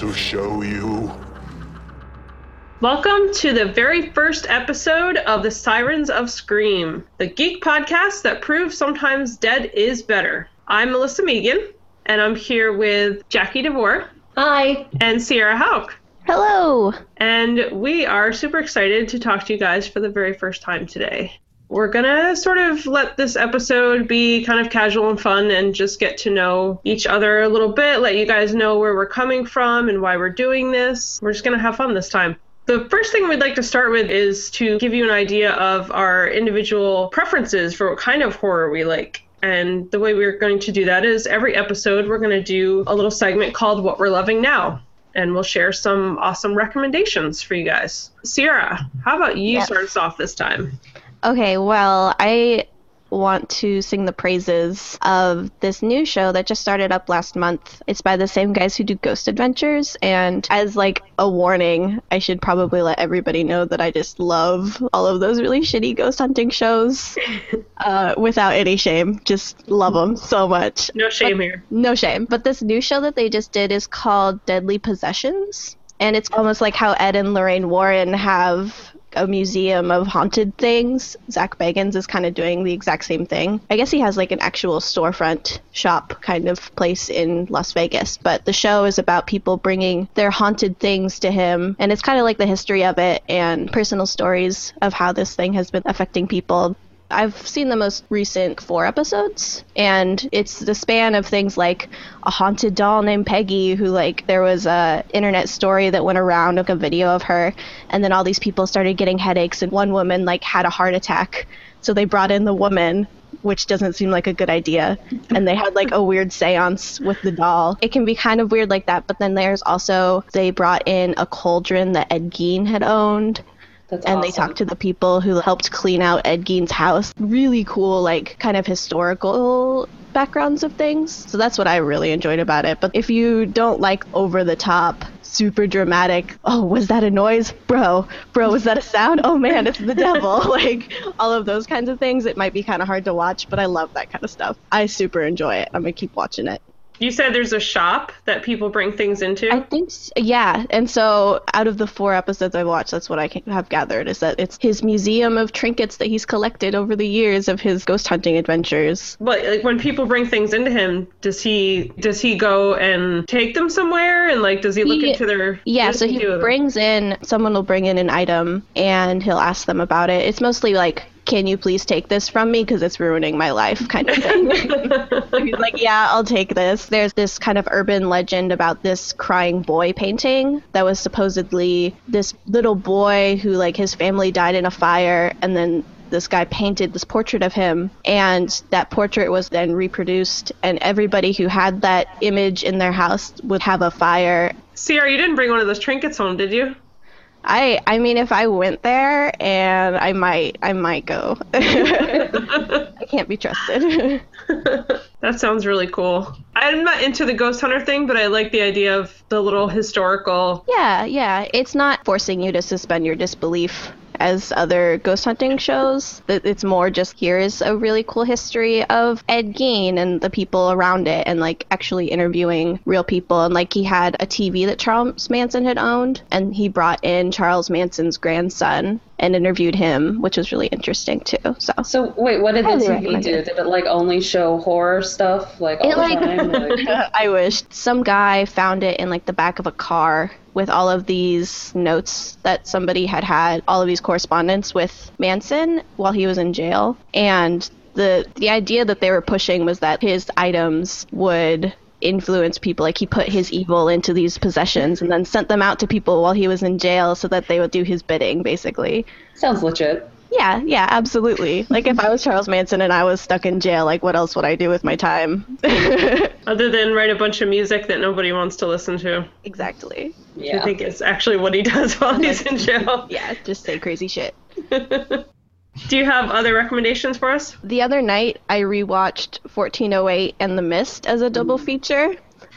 sights to show you. Welcome to the very first episode of the Sirens of Scream, the geek podcast that proves sometimes dead is better. I'm Melissa Megan, and I'm here with Jackie DeVore. Hi. And Sierra Hauk. Hello. And we are super excited to talk to you guys for the very first time today. We're gonna sort of let this episode be kind of casual and fun and just get to know each other a little bit, let you guys know where we're coming from and why we're doing this. We're just gonna have fun this time. The first thing we'd like to start with is to give you an idea of our individual preferences for what kind of horror we like. And the way we're going to do that is every episode we're going to do a little segment called What We're Loving Now. And we'll share some awesome recommendations for you guys. Sierra, how about you Yes. start us off this time? Okay, well, I want to sing the praises of this new show that just started up last month. It's by the same guys who do Ghost Adventures, and as like a warning, I should probably let everybody know that I just love all of those really shitty ghost hunting shows uh, without any shame. Just love them so much. No shame here. No shame. But this new show that they just did is called Deadly Possessions. And it's almost like how Ed and Lorraine Warren have a museum of haunted things. Zak Bagans is kind of doing the exact same thing. I guess he has like an actual storefront shop kind of place in Las Vegas. But the show is about people bringing their haunted things to him. And it's kind of like the history of it and personal stories of how this thing has been affecting people. I've seen the most recent four episodes, and it's the span of things like a haunted doll named Peggy, who like there was a internet story that went around, like a video of her, and then all these people started getting headaches, and one woman like had a heart attack, so they brought in the woman. Which doesn't seem like a good idea. And they had like a weird seance with the doll. It can be kind of weird like that, but then there's also, they brought in a cauldron that Ed Gein had owned That's and they awesome. talked to the people who helped clean out Ed Gein's house. Really cool, like kind of historical backgrounds of things. So that's what I really enjoyed about it. But if you don't like over the top, super dramatic, oh, was that a noise? Bro, bro, was that a sound? Oh man, it's the devil. like all of those kinds of things, it might be kind of hard to watch, but I love that kind of stuff. I super enjoy it. I'm going to keep watching it. You said there's a shop that people bring things into. I think, s- yeah. And so, out of the four episodes I've watched, that's what I have gathered is that it's his museum of trinkets that he's collected over the years of his ghost hunting adventures. But like when people bring things into him, does he does he go and take them somewhere and like does he look He- into their Yeah, so he do with them? brings in someone will bring in an item and he'll ask them about it. It's mostly like, "Can you please take this from me because it's ruining my life?" kind of thing. He's like, "Yeah, I'll take this." There's this kind of urban legend about this crying boy painting that was supposedly this little boy who like his family died in a fire and then this guy painted this portrait of him and that portrait was then reproduced and everybody who had that image in their house would have a fire Sierra, you didn't bring one of those trinkets home, did you? I I mean if I went there and I might I might go. I can't be trusted. that sounds really cool. I'm not into the ghost hunter thing, but I like the idea of the little historical. yeah, yeah, it's not forcing you to suspend your disbelief as other ghost hunting shows. It's more just here is a really cool history of Ed Gein and the people around it and like actually interviewing real people and like he had a TV that Charles Manson had owned and he brought in Charles Manson's grandson and interviewed him, which was really interesting too. So So wait, what did the TV do? Did it like only show horror stuff like all It, the like- time? Like, I wish some guy found it in like the back of a car with all of these notes that somebody had had, all of these correspondence with Manson while he was in jail, and the the idea that they were pushing was that his items would influence people. Like he put his evil into these possessions and then sent them out to people while he was in jail so that they would do his bidding basically. Sounds legit. Yeah yeah absolutely like if i was charles manson and i was stuck in jail like what else would i do with my time Other than write a bunch of music that nobody wants to listen to. exactly Yeah. I think it's actually what he does while he's in jail. Yeah, just say crazy shit. Do you have other recommendations for us? The other night, I rewatched 1408 and The Mist as a double mm. feature.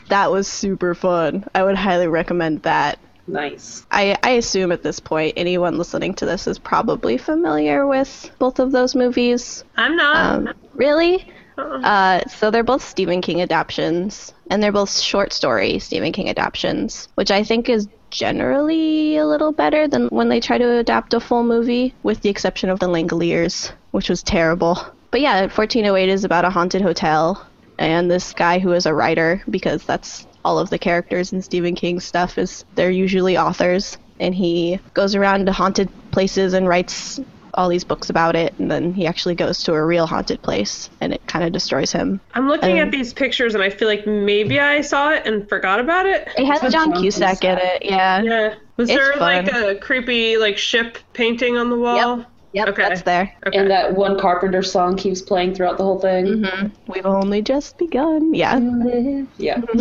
That was super fun. I would highly recommend that. Nice. I, I assume at this point, anyone listening to this is probably familiar with both of those movies. I'm not. Um, really? Uh-uh. Uh, so they're both Stephen King adaptations, and they're both short story Stephen King adaptations, which I think is generally a little better than when they try to adapt a full movie, with the exception of The Langoliers, which was terrible. But yeah, 1408 is about a haunted hotel, and this guy who is a writer, because that's all of the characters in Stephen King's stuff is they're usually authors, and he goes around to haunted places and writes all these books about it, and then he actually goes to a real haunted place, and it kind of destroys him. I'm looking Um, at these pictures and I feel like maybe I saw it and forgot about it. It has with John John Cusack in it, yeah. Yeah. Was It's there like a creepy like ship painting on the wall? Yep, Okay. that's there. Okay. And that one Carpenter song keeps playing throughout the whole thing. hmm We've only just begun. Yeah. Yeah.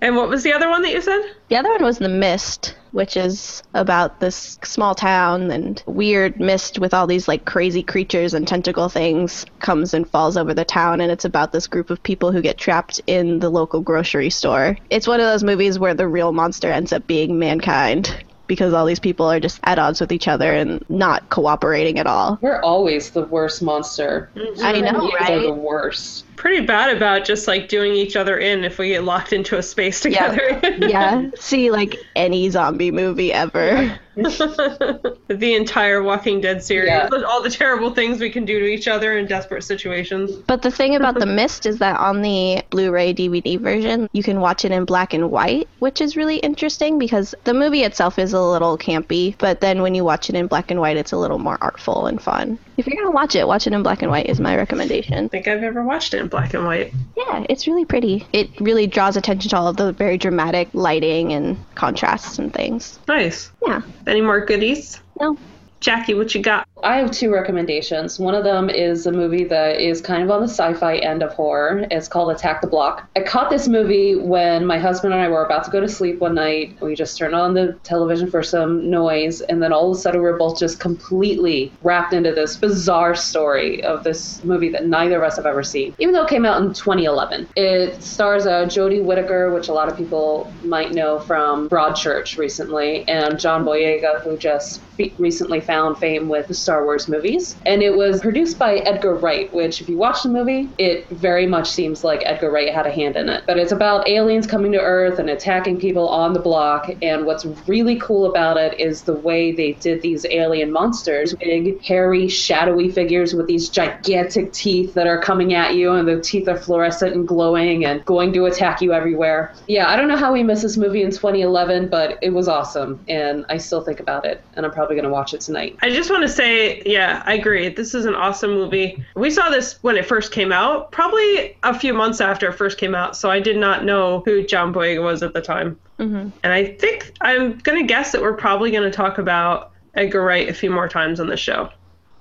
and what was the other one that you said? The other one was The Mist, which is about this small town and weird mist with all these like crazy creatures and tentacle things comes and falls over the town and it's about this group of people who get trapped in the local grocery store. It's one of those movies where the real monster ends up being mankind because all these people are just at odds with each other and not cooperating at all. We're always the worst monster. Mm-hmm. I know, Humans are the worst. Pretty bad about just like doing each other in if we get locked into a space Yeah. together. Yeah, see like any zombie movie ever. the entire Walking Dead series. Yeah. All the terrible things we can do to each other in desperate situations. But the thing about The Mist is that on the Blu ray DVD version, you can watch it in black and white, which is really interesting because the movie itself is a little campy, but then when you watch it in black and white, it's a little more artful and fun. If you're to watch it, watch it in black and white, is my recommendation. I think I've ever watched it in black and white. Yeah, it's really pretty. It really draws attention to all of the very dramatic lighting and contrasts and things. Nice. Yeah. Any more goodies? No. Jackie, what you got? I have two recommendations. One of them is a movie that is kind of on the sci-fi end of horror. It's called Attack the Block. I caught this movie when my husband and I were about to go to sleep one night. We just turned on the television for some noise, and then all of a sudden we're both just completely wrapped into this bizarre story of this movie that neither of us have ever seen, even though it came out in 2011. It stars uh, Jodie Whittaker, which a lot of people might know from Broadchurch recently, and John Boyega, who just recently found fame with the Star Wars movies. And it was produced by Edgar Wright, which, if you watch the movie, it very much seems like Edgar Wright had a hand in it. But it's about aliens coming to Earth and attacking people on the block. And what's really cool about it is the way they did these alien monsters big, hairy, shadowy figures with these gigantic teeth that are coming at you, and the teeth are fluorescent and glowing and going to attack you everywhere. Yeah, I don't know how we missed this movie in 2011, but it was awesome. And I still think about it, and I'm probably going to watch it tonight. I just want to say, yeah, I agree. This is an awesome movie. We saw this when it first came out, probably a few months after it first came out, so I did not know who John Boyega was at the time. hmm And I think I'm going to guess that we're probably going to talk about Edgar Wright a few more times on the show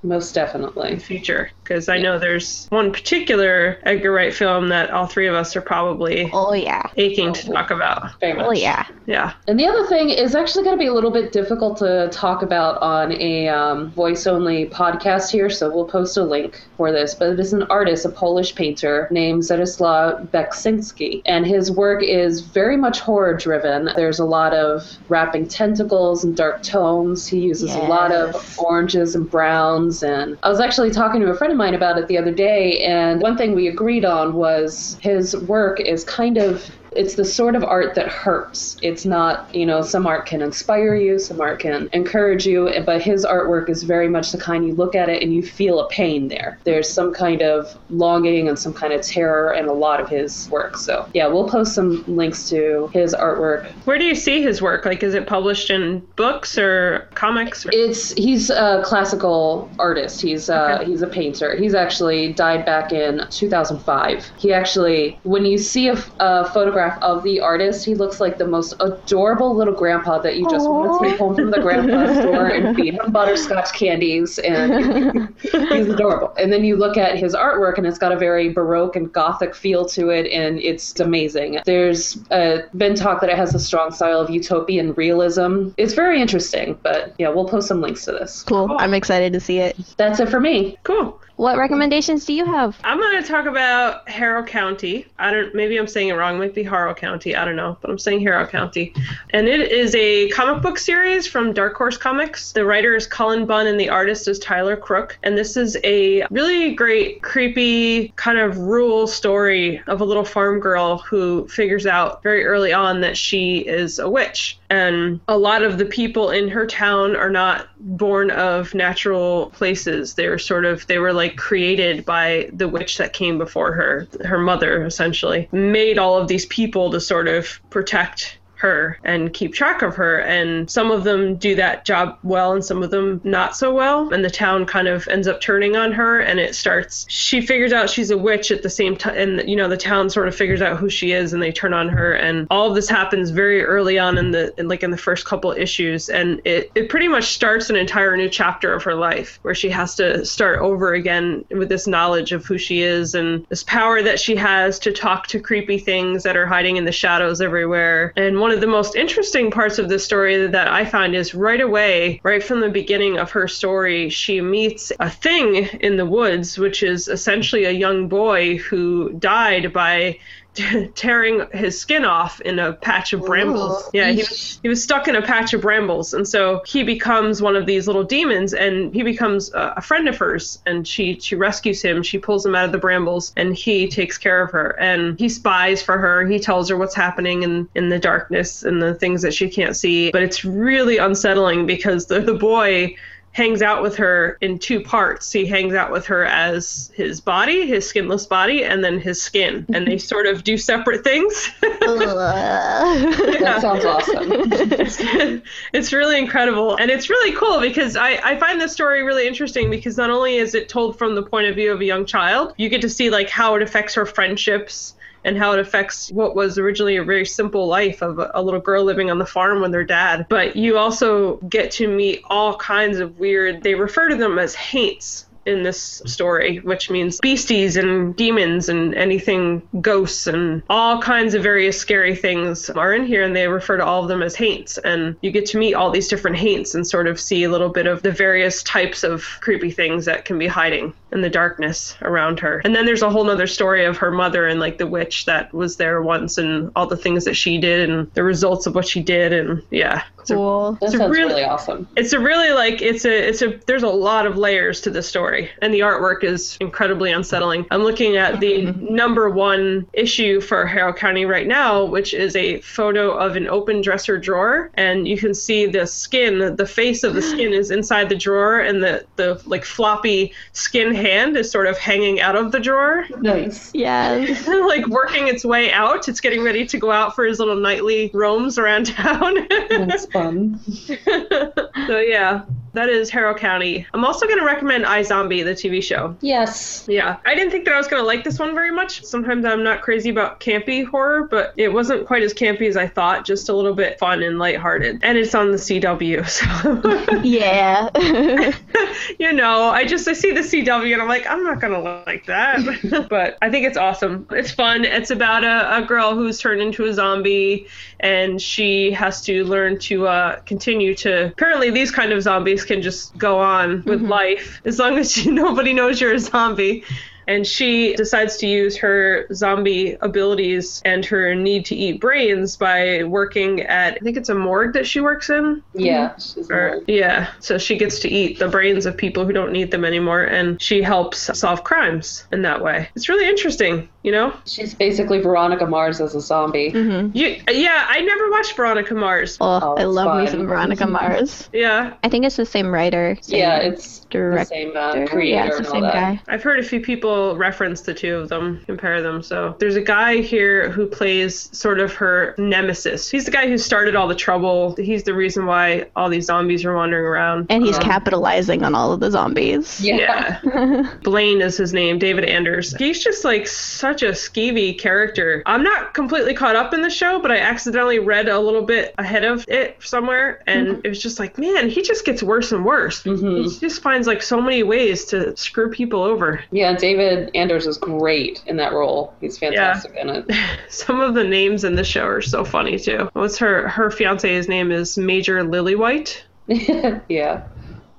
Most in definitely. the future, because I know there's one particular Edgar Wright film that all three of us are probably Oh, yeah. aching to talk about. Very much. Oh, yeah. Yeah. And the other thing is actually going to be a little bit difficult to talk about on a um, voice only podcast here, so we'll post a link for this. But it is an artist, a Polish painter named Zdzisław Beksinski, and his work is very much horror driven. There's a lot of wrapping tentacles and dark tones. He uses a lot of oranges and browns. And I was actually talking to a friend of mine about it the other day, and one thing we agreed on was his work is kind of it's the sort of art that hurts. It's not, you know, some art can inspire you, some art can encourage you, but his artwork is very much the kind you look at it and you feel a pain there. There's some kind of longing and some kind of terror in a lot of his work. So, yeah, we'll post some links to his artwork. Where do you see his work? Like, is it published in books or comics? Or- It's he's a classical artist. He's uh, Okay. he's a painter. He's actually died back in 2005. He actually, when you see a, a photograph of the artist, he looks like the most adorable little grandpa that you just want to take home from the grandpa store and feed him butterscotch candies, and he's adorable. And then you look at his artwork, and it's got a very baroque and gothic feel to it, and it's amazing. There's uh, been talk that it has a strong style of utopian realism. It's very interesting, but yeah, we'll post some links to this. Cool. I'm excited to see it. That's it for me. cool. What recommendations do you have? I'm going to talk about Harrow County. I don't. Maybe I'm saying it wrong. It might be Harrow County. I don't know, but I'm saying Harrow County. And it is a comic book series from Dark Horse Comics. The writer is Cullen Bunn and the artist is Tyler Crook. And this is a really great, creepy, kind of rural story of a little farm girl who figures out very early on that she is a witch. And a lot of the people in her town are not born of natural places. They're sort of, they were like created by the witch that came before her. Her mother, essentially, made all of these people to sort of protect her and keep track of her. And some of them do that job well and some of them not so well. And the town kind of ends up turning on her and it starts, she figures out she's a witch at the same time. And, you know, the town sort of figures out who she is and they turn on her. And all of this happens very early on in the, in, like in the first couple issues. And it, it pretty much starts an entire new chapter of her life where she has to start over again with this knowledge of who she is and this power that she has to talk to creepy things that are hiding in the shadows everywhere. And one of the most interesting parts of this story that I find is right away, right from the beginning of her story, she meets a thing in the woods, which is essentially a young boy who died by tearing his skin off in a patch of brambles. Ooh. Yeah, he was, he was stuck in a patch of brambles, and so he becomes one of these little demons, and he becomes a, a friend of hers, and she she rescues him. She pulls him out of the brambles, and he takes care of her, and he spies for her. He tells her what's happening in in the darkness and the things that she can't see. But it's really unsettling because the the boy hangs out with her in two parts. He hangs out with her as his body, his skinless body, and then his skin. And they sort of do separate things. That sounds awesome. it's really incredible. And it's really cool because I, I find this story really interesting because not only is it told from the point of view of a young child, you get to see like how it affects her friendships and how it affects what was originally a very simple life of a, a little girl living on the farm with her dad. But you also get to meet all kinds of weird, they refer to them as haints in this story, which means beasties and demons and anything ghosts and all kinds of various scary things are in here, and they refer to all of them as haints. And you get to meet all these different haints and sort of see a little bit of the various types of creepy things that can be hiding in the darkness around her. And then there's a whole nother story of her mother and like the witch that was there once and all the things that she did and the results of what she did. And yeah, it's a- That It's sounds really- really awesome. it's a really like it's a it's a there's a lot of layers to the story and the artwork is incredibly unsettling. I'm looking at the mm-hmm. number one issue for harrow county right now which is a photo of an open dresser drawer and you can see the skin the face of the skin is inside the drawer and the the like floppy skin hand is sort of hanging out of the drawer. Nice. Yes. like working its way out. It's getting ready to go out for his little nightly roams around town. That's fun. so yeah, that is Harrow County. I'm also going to recommend iZombie, the TV show. Yes. Yeah, I didn't think that I was going to like this one very much. Sometimes I'm not crazy about campy horror, but it wasn't quite as campy as I thought. Just a little bit fun and lighthearted. And it's on the CW, so yeah. you know, I just I see the CW and I'm like, I'm not gonna like that. but I think it's awesome. It's fun. It's about a, a girl who's turned into a zombie and she has to learn to uh, continue to. Apparently, these kind of zombies can just go on with mm-hmm. life as long as you, nobody knows you're a zombie. And she decides to use her zombie abilities and her need to eat brains by working at, I think it's a morgue that she works in. Yeah. She's Or, yeah, so she gets to eat the brains of people who don't need them anymore, and she helps solve crimes in that way. It's really interesting, you know. She's basically Veronica Mars as a zombie. You, yeah, I never watched Veronica Mars. Oh, Oh, I it's love me some Veronica Mars. Yeah, I think it's the same writer. Same Yeah, it's the director. same uh, yeah, it's the same guy. I've heard a few people reference the two of them, compare them. So there's a guy here who plays sort of her nemesis. He's the guy who started all the trouble. He's the reason why all these zombies are wandering around. And he's Um, capitalizing on all of the zombies. Yeah. Blaine is his name, David Anders. He's just like such a skeevy character. I'm not completely caught up in the show, but I accidentally read a little bit ahead of it somewhere, and it was just like, man, he just gets worse and worse. Mhm. He just finds like so many ways to screw people over. Yeah, David Anders is great in that role. He's fantastic in it. Some of the names in the show are so funny too. What's her her fiance's name is Major Lilywhite. yeah.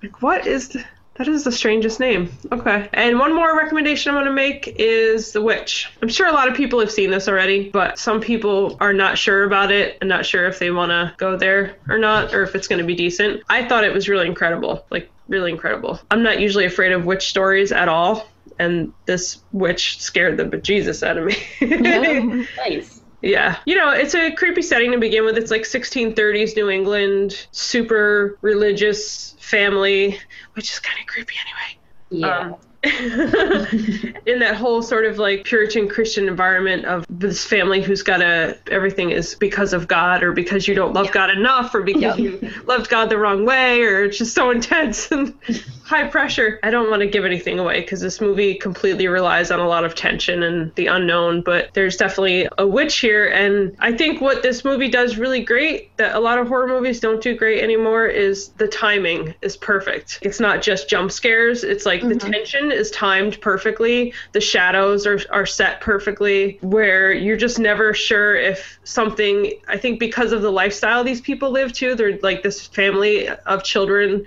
Like what is the That is the strangest name. Okay. And one more recommendation I'm going to make is The Witch. I'm sure a lot of people have seen this already, but some people are not sure about it and not sure if they want to go there or not, or if it's going to be decent. I thought it was really incredible. Like, really incredible. I'm not usually afraid of witch stories at all. And this witch scared the bejesus out of me. Nice. Yeah. You know, it's a creepy setting to begin with. It's like 1630s New England, super religious family, which is kind of creepy anyway. Yeah. Um, in that whole sort of like Puritan Christian environment of this family who's got a everything is because of God or because you don't love God enough or because you loved God the wrong way or it's just so intense and high pressure. I don't want to give anything away because this movie completely relies on a lot of tension and the unknown, but there's definitely a witch here. And I think what this movie does really great that a lot of horror movies don't do great anymore is the timing is perfect. It's not just jump scares, it's like the mm-hmm. tension is timed perfectly, the shadows are, are set perfectly, where you're just never sure if something, I think because of the lifestyle these people live too, they're like this family of children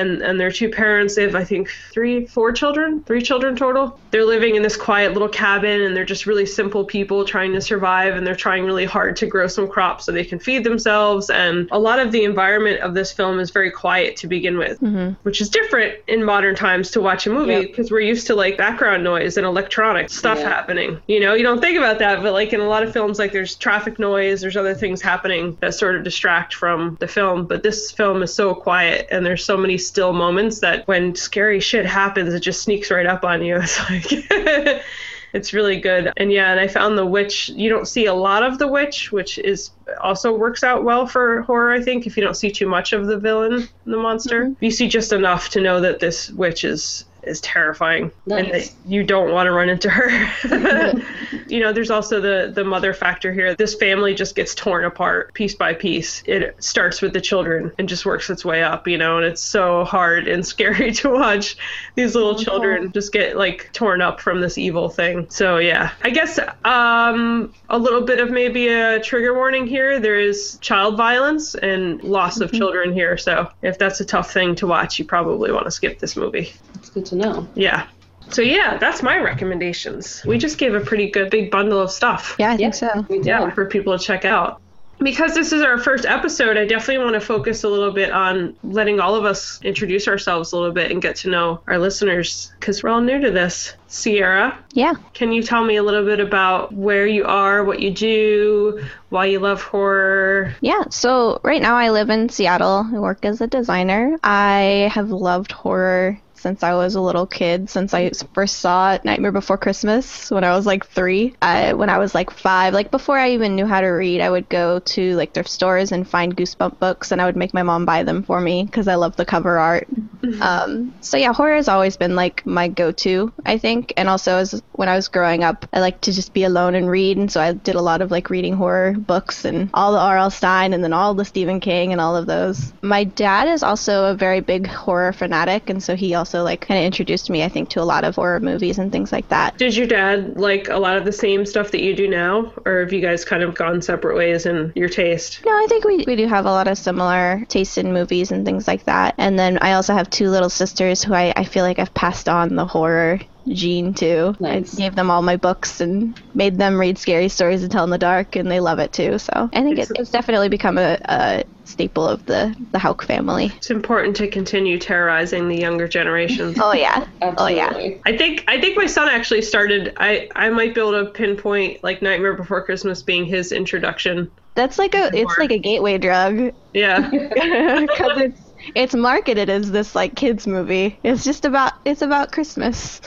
and and their two parents they have i think three four children three children total. They're living in this quiet little cabin and they're just really simple people trying to survive and they're trying really hard to grow some crops so they can feed themselves. And a lot of the environment of this film is very quiet to begin with mm-hmm. which is different in modern times to watch a movie Yep. because we're used to like background noise and electronic stuff Yeah. happening. You know you don't think about that but like in a lot of films like there's traffic noise there's other things happening that sort of distract from the film. But this film is so quiet and there's so many still moments that when scary shit happens it just sneaks right up on you. It's like it's really good. And yeah and i found the witch. You don't see a lot of the witch which is also works out well for horror i think if you don't see too much of the villain the monster. Mm-hmm. You see just enough to know that this witch is is terrifying and that you don't want to run into her. You know there's also the the mother factor here. This family just gets torn apart piece by piece. It starts with the children and just works its way up you know and it's so hard and scary to watch these little children just get like torn up from this evil thing. So yeah. I guess um a little bit of maybe a trigger warning here. There is child violence and loss of children here. So if that's a tough thing to watch you probably want to skip this movie good to know. yeah. So yeah, that's my recommendations. We just gave a pretty good big bundle of stuff. Yeah, I think Yep. so. We did. Yeah, for people to check out. Because this is our first episode, I definitely want to focus a little bit on letting all of us introduce ourselves a little bit and get to know our listeners because we're all new to this. Sierra, Yeah. can you tell me a little bit about where you are, what you do, why you love horror? Yeah, so right now I live in Seattle. I work as a designer. I have loved horror since I was a little kid, since I first saw Nightmare Before Christmas when I was like three. I, when I was like five, like before I even knew how to read, I would go to like thrift stores and find Goosebump books, and I would make my mom buy them for me because I love the cover art. Um, so yeah, horror has always been like my go-to, I think. And also, as when I was growing up, I liked to just be alone and read, and so I did a lot of like reading horror books and all the R.L. Stine, and then all the Stephen King and all of those. My dad is also a very big horror fanatic, and so he also like kind of introduced me, I think, to a lot of horror movies and things like that. Did your dad like a lot of the same stuff that you do now, or have you guys kind of gone separate ways in your taste? No, I think we, we do have a lot of similar tastes in movies and things like that. And then I also have two little sisters who I, I feel like I've passed on the horror gene to. Nice. I gave them all my books and made them read scary stories and tell in the dark, and they love it too. So I think it, it's definitely become a, a staple of the, the Hauk family. It's important to continue terrorizing the younger generations. Oh, yeah. Oh, yeah. I think I think my son actually started. I I might be able to pinpoint like Nightmare Before Christmas being his introduction. That's like a it's Horror. like a gateway drug Yeah, because it's it's marketed as this like kids movie. It's just about it's about Christmas.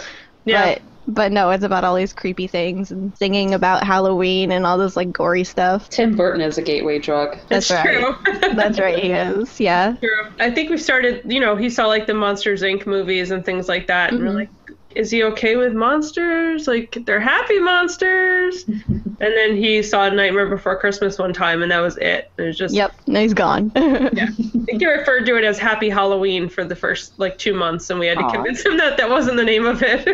yeah. But but no, it's about all these creepy things and singing about Halloween and all this like gory stuff. Tim Burton is a gateway drug. That's It's right. true. That's right, he is. Yeah. True. I think we started. You know, he saw like the Monsters Inc. movies and things like that, and we're Mhm. like, is he okay with monsters? Like they're happy monsters. and then he saw Nightmare Before Christmas one time, and that was it. It was just Yep. No, he's gone. Yeah. I think he referred to it as Happy Halloween for the first like two months, and we had to Aw. convince him that that wasn't the name of it.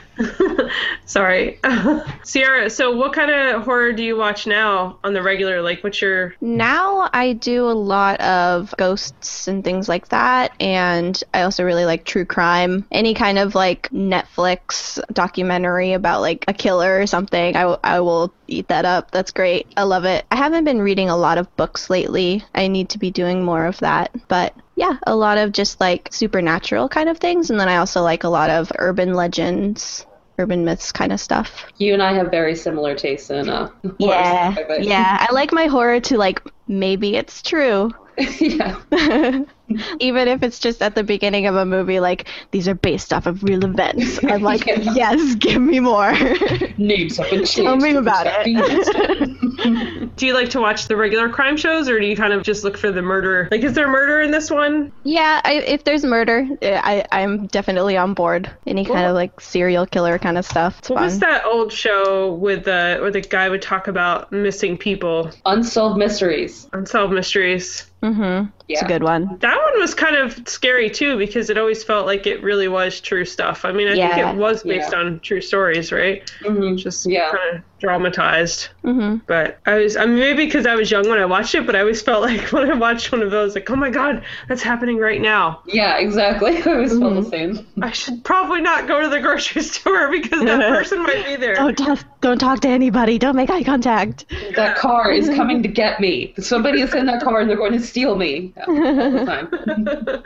Sorry. Sierra, so what kind of horror do you watch now on the regular? Like, what's your. Now I do a lot of ghosts and things like that, and I also really like true crime. Any kind of like Netflix documentary about like a killer or something, I, w- I will eat that up. That's great. I love it. I haven't been reading a lot of books lately. I need to be doing more of that, but yeah, a lot of just like supernatural kind of things, and then I also like a lot of urban legends. Urban myths kind of stuff. You and I have very similar tastes in uh, Yeah, bet. yeah. I like my horror to like maybe it's true. yeah. Even if it's just at the beginning of a movie, like these are based off of real events. I'm like, Yeah. yes, give me more. Names have been changed. Tell me about it. Do you like to watch the regular crime shows or do you kind of just look for the murder? Like, is there murder in this one? yeah, I, if there's murder, eh, I, I'm definitely on board. Any kind of like serial killer kind of stuff. It's What fun. was that old show with the where the guy would talk about missing people, Unsolved mysteries. unsolved mysteries? Mm-hmm. It's a good one. That one was kind of scary too because it always felt like it really was true stuff. I mean, I Yeah. think it was based Yeah. on true stories, right? Mhm. Just Yeah. kind of dramatized. Mm-hmm. But I was, I mean, maybe because I was young when I watched it, but I always felt like when I watched one of those, like, oh my god, that's happening right now. Yeah, exactly. I always felt Mm-hmm. the same. I should probably not go to the grocery store because that person might be there. Don't talk, don't talk to anybody. Don't make eye contact. That car is coming to get me. Somebody is in that car and they're going to steal me. Yeah, all the time.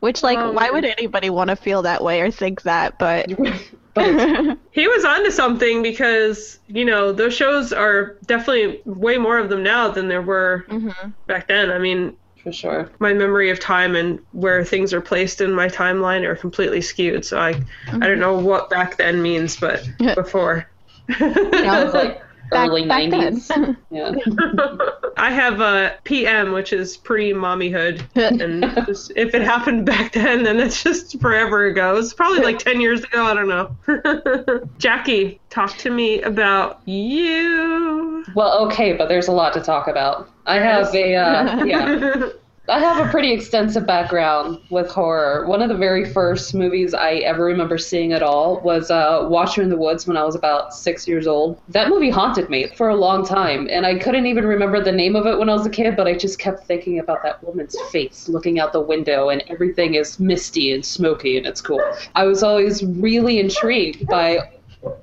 Which, like, Oh, why would anybody want to feel that way or think that? But but He was onto something because, you know, those shows are definitely way more of them now than there were Mhm. back then. I mean, for sure. my memory of time and where things are placed in my timeline are completely skewed. So I, I don't know what back then means, but before. That was like Back- early back then. 90s. Yeah. I have a PM, which is pre mommyhood, and just, if it happened back then, then it's just forever ago. It's probably like ten years ago. I don't know. Jackie, talk to me about you. Well, okay, but there's a lot to talk about. I have a uh, yeah. I have a pretty extensive background with horror. One of the very first movies I ever remember seeing at all was uh, Watcher in the Woods when I was about six years old. That movie haunted me for a long time, and I couldn't even remember the name of it when I was a kid, but I just kept thinking about that woman's face looking out the window, and everything is misty and smoky, and it's cool. I was always really intrigued by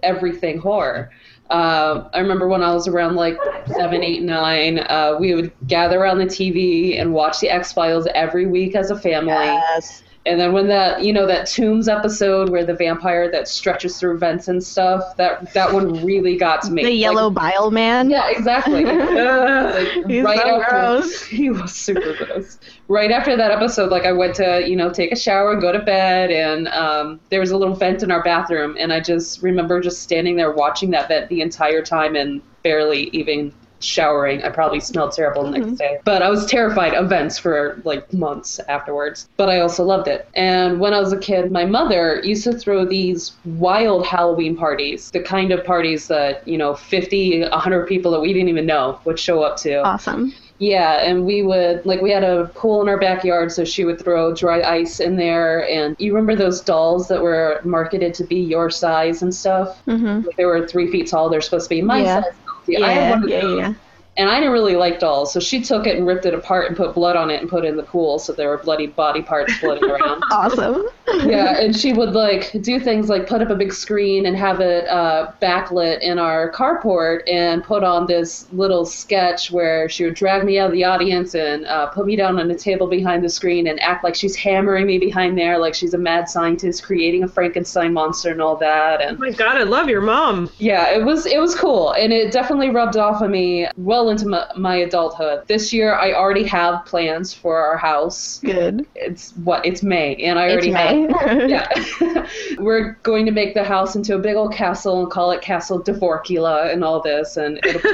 everything horror. Uh, I remember when I was around like seven, eight, nine, uh, we would gather around the TV and watch the X Files every week as a family. yes. And then when that, you know, that Tooms episode where the vampire that stretches through vents and stuff, that that one really got to me. The Like, yellow bile man. yeah, exactly. Like, He's right so after, gross. He was super gross. Right after that episode, like I went to, you know, take a shower, go to bed, and um, there was a little vent in our bathroom, and I just remember just standing there watching that vent the entire time and barely even showering. I probably smelled terrible the next day. But I was terrified of vents for like months afterwards. But I also loved it. And when I was a kid, my mother used to throw these wild Halloween parties, the kind of parties that, you know, 50, 100 people that we didn't even know would show up to. Awesome. Yeah, and we would like we had a pool in our backyard, so she would throw dry ice in there. And you remember those dolls that were marketed to be your size and stuff? Mm-hmm. Like they were three feet tall. They're supposed to be my Yeah. size. Yeah, I Yeah, one yeah, yeah. And I didn't really like dolls, so she took it and ripped it apart and put blood on it and put it in the pool, so there were bloody body parts floating around. Awesome. yeah, and she would like do things like put up a big screen and have it uh, backlit in our carport and put on this little sketch where she would drag me out of the audience and uh, put me down on a table behind the screen and act like she's hammering me behind there, like she's a mad scientist creating a Frankenstein monster and all that. And Oh my god, I love your mom. yeah, it was it was cool, and it definitely rubbed off on me well into my, my adulthood. This year, I already have plans for our house. Good. It's what it's May, and I It's already have May. yeah. We're going to make the house into a big old castle and call it Castle Dvorkula and all this, and it'll,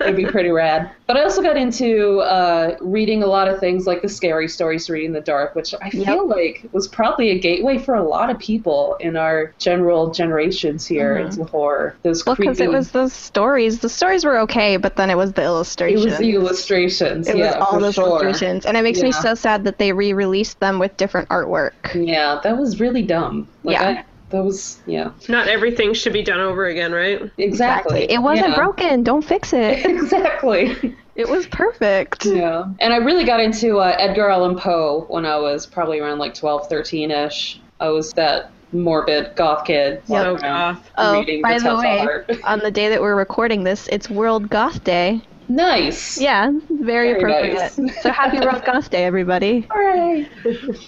it'll be pretty rad. But I also got into uh, reading a lot of things like the scary stories to read in the dark, which I feel like was probably a gateway for a lot of people in our general generations here Mhm. into horror. Those Well, because it was those stories. The stories were okay, but then it was the it illustrations. was the illustrations. It yeah, was all those sure. illustrations, and it makes me so sad that they re-released them with different artwork. Yeah, that was really dumb. Like, Yeah. I, that was yeah, Not everything should be done over again, right? exactly. It wasn't Yeah. broken. Don't fix it. exactly. It was perfect. Yeah. And I really got into uh, Edgar Allan Poe when I was probably around like 12, 13 ish. I was that morbid goth kid. So walking around goth. Oh, by the Telltale way, Heart. on the day that we're recording this, it's World Goth Day. Nice. Yeah, very, Very appropriate. nice. so happy World Goth Day, everybody. Hooray.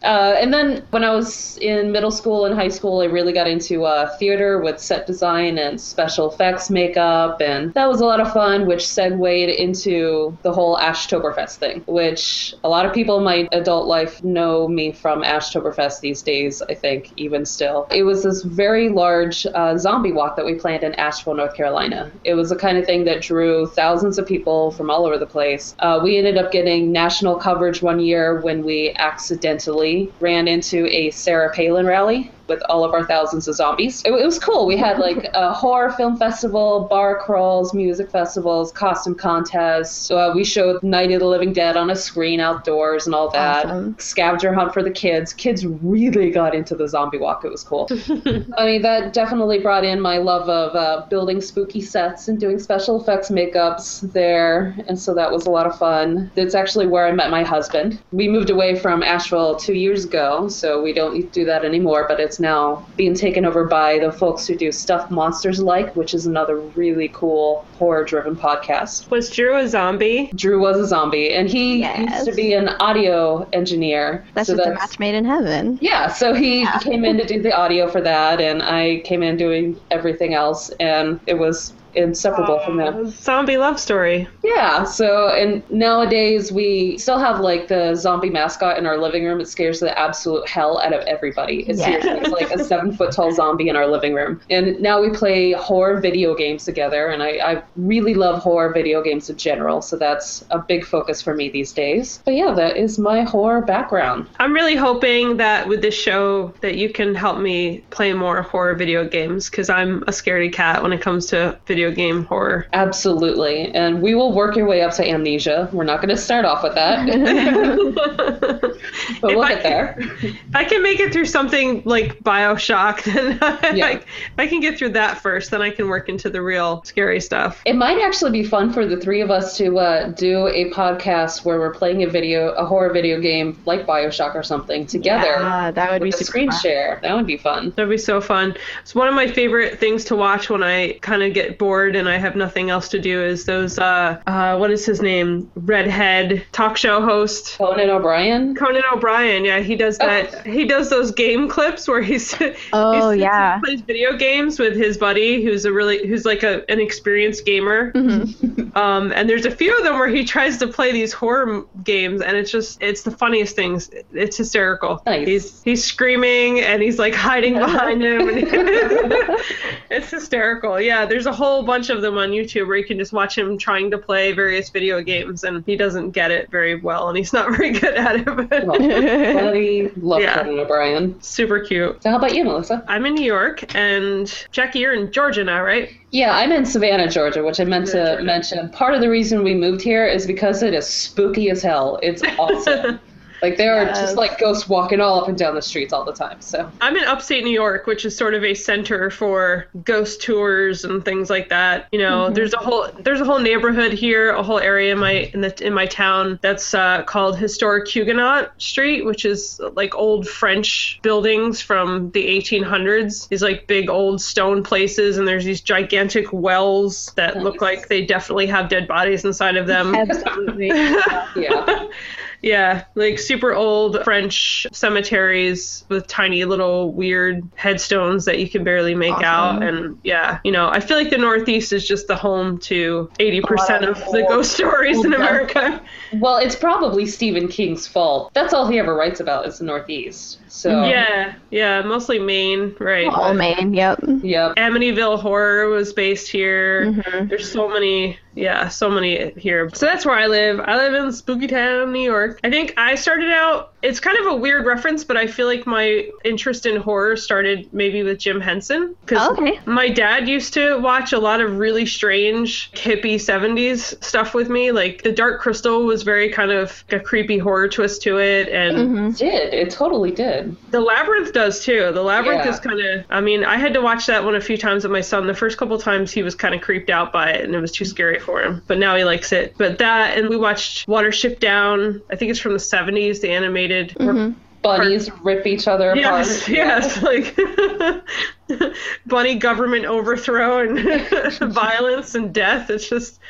uh, and then when I was in middle school and high school, I really got into uh, theater with set design and special effects makeup, and that was a lot of fun, which segued into the whole Ashtoberfest thing, which a lot of people in my adult life know me from Ashtoberfest these days, I think, even still. It was this very large uh, zombie walk that we planned in Asheville, North Carolina. It was the kind of thing that drew thousands of people from all over the place. Uh, we ended up getting national coverage one year when we accidentally ran into a Sarah Palin rally with all of our thousands of zombies. It, it was cool. We had like a horror film festival, bar crawls, music festivals, costume contests. Uh, we showed Night of the Living Dead on a screen outdoors and all that. Awesome. Scavenger hunt for the kids. Kids really got into the zombie walk. It was cool. I mean, that definitely brought in my love of uh, building spooky sets and doing special effects makeups there. And so that was a lot of fun. That's actually where I met my husband. We moved away from Asheville two years ago, so we don't do that anymore, but it's now being taken over by the folks who do Stuff Monsters Like, which is another really cool horror driven podcast. Was Drew a zombie? Drew was a zombie, and he Yes. used to be an audio engineer. That's so just a match made in heaven. yeah, so he came in to do the audio for that, and I came in doing everything else, and it was inseparable from that. Uh, zombie love story. Yeah, so and nowadays we still have like the zombie mascot in our living room. It scares the absolute hell out of everybody. It's Yeah. seriously it's like a seven foot tall zombie in our living room. And now we play horror video games together, and I, I really love horror video games in general, so that's a big focus for me these days. But yeah, that is my horror background. I'm really hoping that with this show that you can help me play more horror video games because I'm a scaredy cat when it comes to video game horror. Absolutely. And we will work your way up to amnesia. We're not going to start off with that, but we'll I get there. If I can make it through something like Bioshock, then Yeah. like, if I can get through that first, then I can work into the real scary stuff. It might actually be fun for the three of us to uh, do a podcast where we're playing a video, a horror video game like Bioshock or something together. Ah, that would be super screen fun. share. That would be fun. That'd be so fun. It's one of my favorite things to watch when I kind of get bored and I have nothing else to do is those uh uh what is his name? Redhead talk show host. Conan O'Brien. Conan O'Brien, yeah, he does that. He does those game clips where he's Oh, he sits yeah. and plays video games with his buddy, who's a really who's like a an experienced gamer. Mm-hmm. Um, and there's a few of them where he tries to play these horror m- games, and it's just it's the funniest things. It's hysterical. Nice. He's he's screaming and he's like hiding behind him. it's hysterical. Yeah, there's a whole bunch of them on YouTube where you can just watch him trying to play various video games, and he doesn't get it very well, and he's not very good at it. But Well, love Yeah. Conan O'Brien. super cute. So how about you, Melissa? I'm in New York, and Jackie, you're in Georgia now, right? Yeah, I'm in Savannah, Georgia, which I meant to Georgia. mention. Part of the reason we moved here is because it is spooky as hell. It's awesome. Like there are Yes. just like ghosts walking all up and down the streets all the time. So I'm in upstate New York, which is sort of a center for ghost tours and things like that. You know, there's a whole there's a whole neighborhood here, a whole area in my in the in my town that's uh, called Historic Huguenot Street, which is like old French buildings from the 1800s. These like big old stone places, and there's these gigantic wells that look like they definitely have dead bodies inside of them. Absolutely. yeah. Yeah, like super old French cemeteries with tiny little weird headstones that you can barely make Awesome. out. And yeah, you know, I feel like the Northeast is just the home to 80% A of of the ghost stories in America. Well, it's probably Stephen King's fault. That's all he ever writes about is the Northeast. So Yeah, yeah, mostly Maine, right? All Maine, yep. Yep. Amityville Horror was based here. Mhm. There's so many Yeah, so many here. So that's where I live. I live in Spooky Town, New York. I think I started out, it's kind of a weird reference, but I feel like my interest in horror started maybe with Jim Henson. Because Okay. my dad used to watch a lot of really strange hippie 70s stuff with me. Like The Dark Crystal was very kind of a creepy horror twist to it. And hmm It did. It totally did. The Labyrinth does too. The Labyrinth Yeah. is kind of, I mean, I had to watch that one a few times with my son. The first couple times he was kind of creeped out by it and it was too scary for him. But now he likes it. But that, and we watched Watership Down. I think it's from the 70s, the animated. Mm-hmm. Bunnies rip each other apart. Yes, yes, like bunny government overthrow and violence and death. It's just,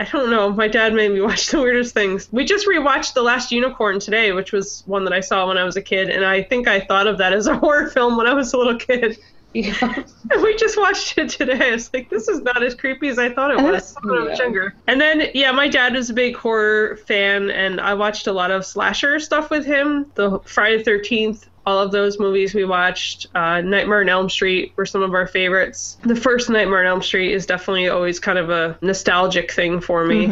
I don't know. My dad made me watch the weirdest things. We just rewatched The Last Unicorn today, which was one that I saw when I was a kid, and I think I thought of that as a horror film when I was a little kid. Yeah. And we just watched it today. I was like, this is not as creepy as I thought it was when I was younger. And then, yeah, my dad was a big horror fan, and I watched a lot of slasher stuff with him. The Friday the 13th, all of those movies we watched. Uh, Nightmare on Elm Street were some of our favorites. The first Nightmare on Elm Street is definitely always kind of a nostalgic thing for me.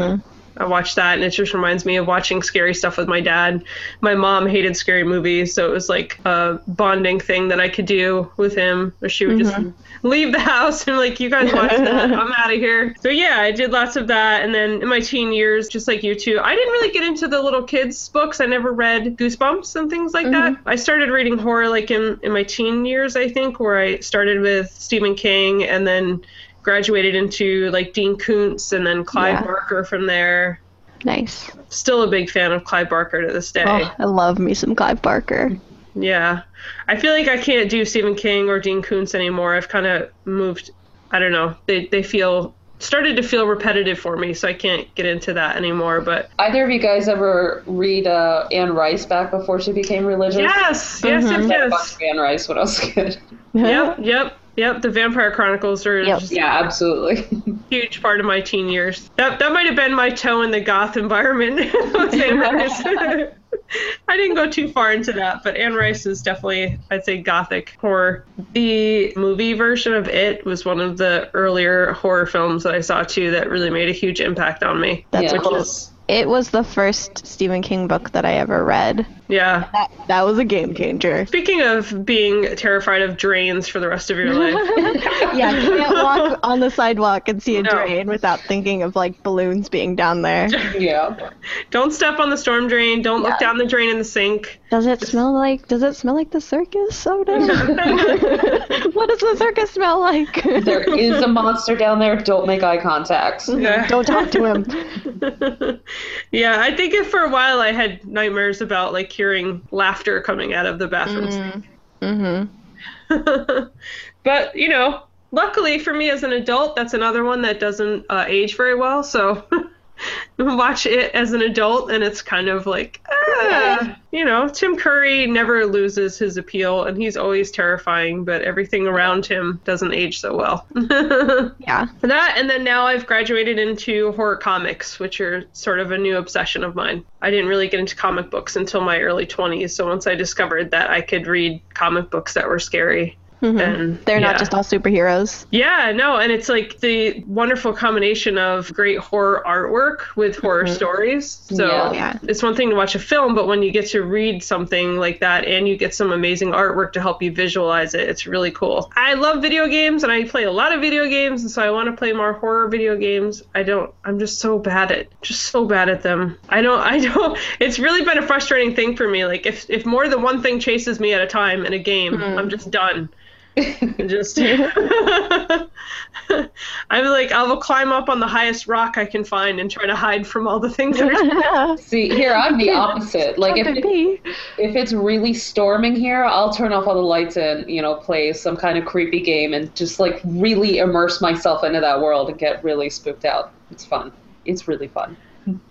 I watched that and it just reminds me of watching scary stuff with my dad. My mom hated scary movies, so it was like a bonding thing that I could do with him. Or she would just mm-hmm. leave the house and like, you guys watch that. I'm out of here. So yeah, I did lots of that. And then in my teen years, just like you two, I didn't really get into the little kids books. I never read Goosebumps and things like that. Mm-hmm. I started reading horror like in, in my teen years, I think, where I started with Stephen King and then graduated into like Dean Koontz and then Clive Yeah. Barker from there. Nice. Still a big fan of Clive Barker to this day. Oh, I love me some Clive Barker. Yeah. I feel like I can't do Stephen King or Dean Koontz anymore. I've kind of moved, I don't know. They they feel started to feel repetitive for me, so I can't get into that anymore, but Either of you guys ever read uh, Anne Rice back before she became religious? yes, yes, I yes, read yes. of Anne Rice when I was a kid. Yep, yep. Yep, the Vampire Chronicles are Yep. just Yeah, absolutely. huge part of my teen years. That that might have been my toe in the goth environment Anne Rice. I didn't go too far into that, but Anne Rice is definitely, I'd say, gothic horror. The movie version of It was one of the earlier horror films that I saw too that really made a huge impact on me. That's Yeah. cool. Is, It was the first Stephen King book that I ever read. Yeah. That, that was a game changer. Speaking of being terrified of drains for the rest of your life, yeah, you can't walk on the sidewalk and see a No. drain without thinking of like balloons being down there. yeah. don't step on the storm drain. Don't look down the drain in the sink. Does it smell like? Does it smell like the circus oh, soda? what does the circus smell like? There is a monster down there. Don't make eye contact. Mm-hmm. Yeah. Don't talk to him. yeah, I think if for a while I had nightmares about like hearing laughter coming out of the bathrooms. Mm-hmm. but you know, luckily for me as an adult, that's another one that doesn't uh, age very well. So watch it as an adult, and it's kind of like, ah, you know, Tim Curry never loses his appeal, and he's always terrifying, but everything around him doesn't age so well. Yeah. That, and then now I've graduated into horror comics, which are sort of a new obsession of mine. I didn't really get into comic books until my early 20s, so once I discovered that I could read comic books that were scary, Mm-hmm. then They're yeah. not just all superheroes. Yeah, no, and it's like the wonderful combination of great horror artwork with horror mm-hmm. stories. So Yeah. Yeah. it's one thing to watch a film, but when you get to read something like that and you get some amazing artwork to help you visualize it, it's really cool. I love video games and I play a lot of video games, and so I want to play more horror video games. I don't I'm just so bad at just so bad at them. I don't I don't it's really been a frustrating thing for me. Like if if more than one thing chases me at a time in a game, mm-hmm. I'm just done. just I'm like I will climb up on the highest rock I can find and try to hide from all the things that are See, here I'm the opposite. Like if Jump and pee. if it's really storming here, I'll turn off all the lights and you know play some kind of creepy game and just like really immerse myself into that world and get really spooked out. It's fun. It's really fun.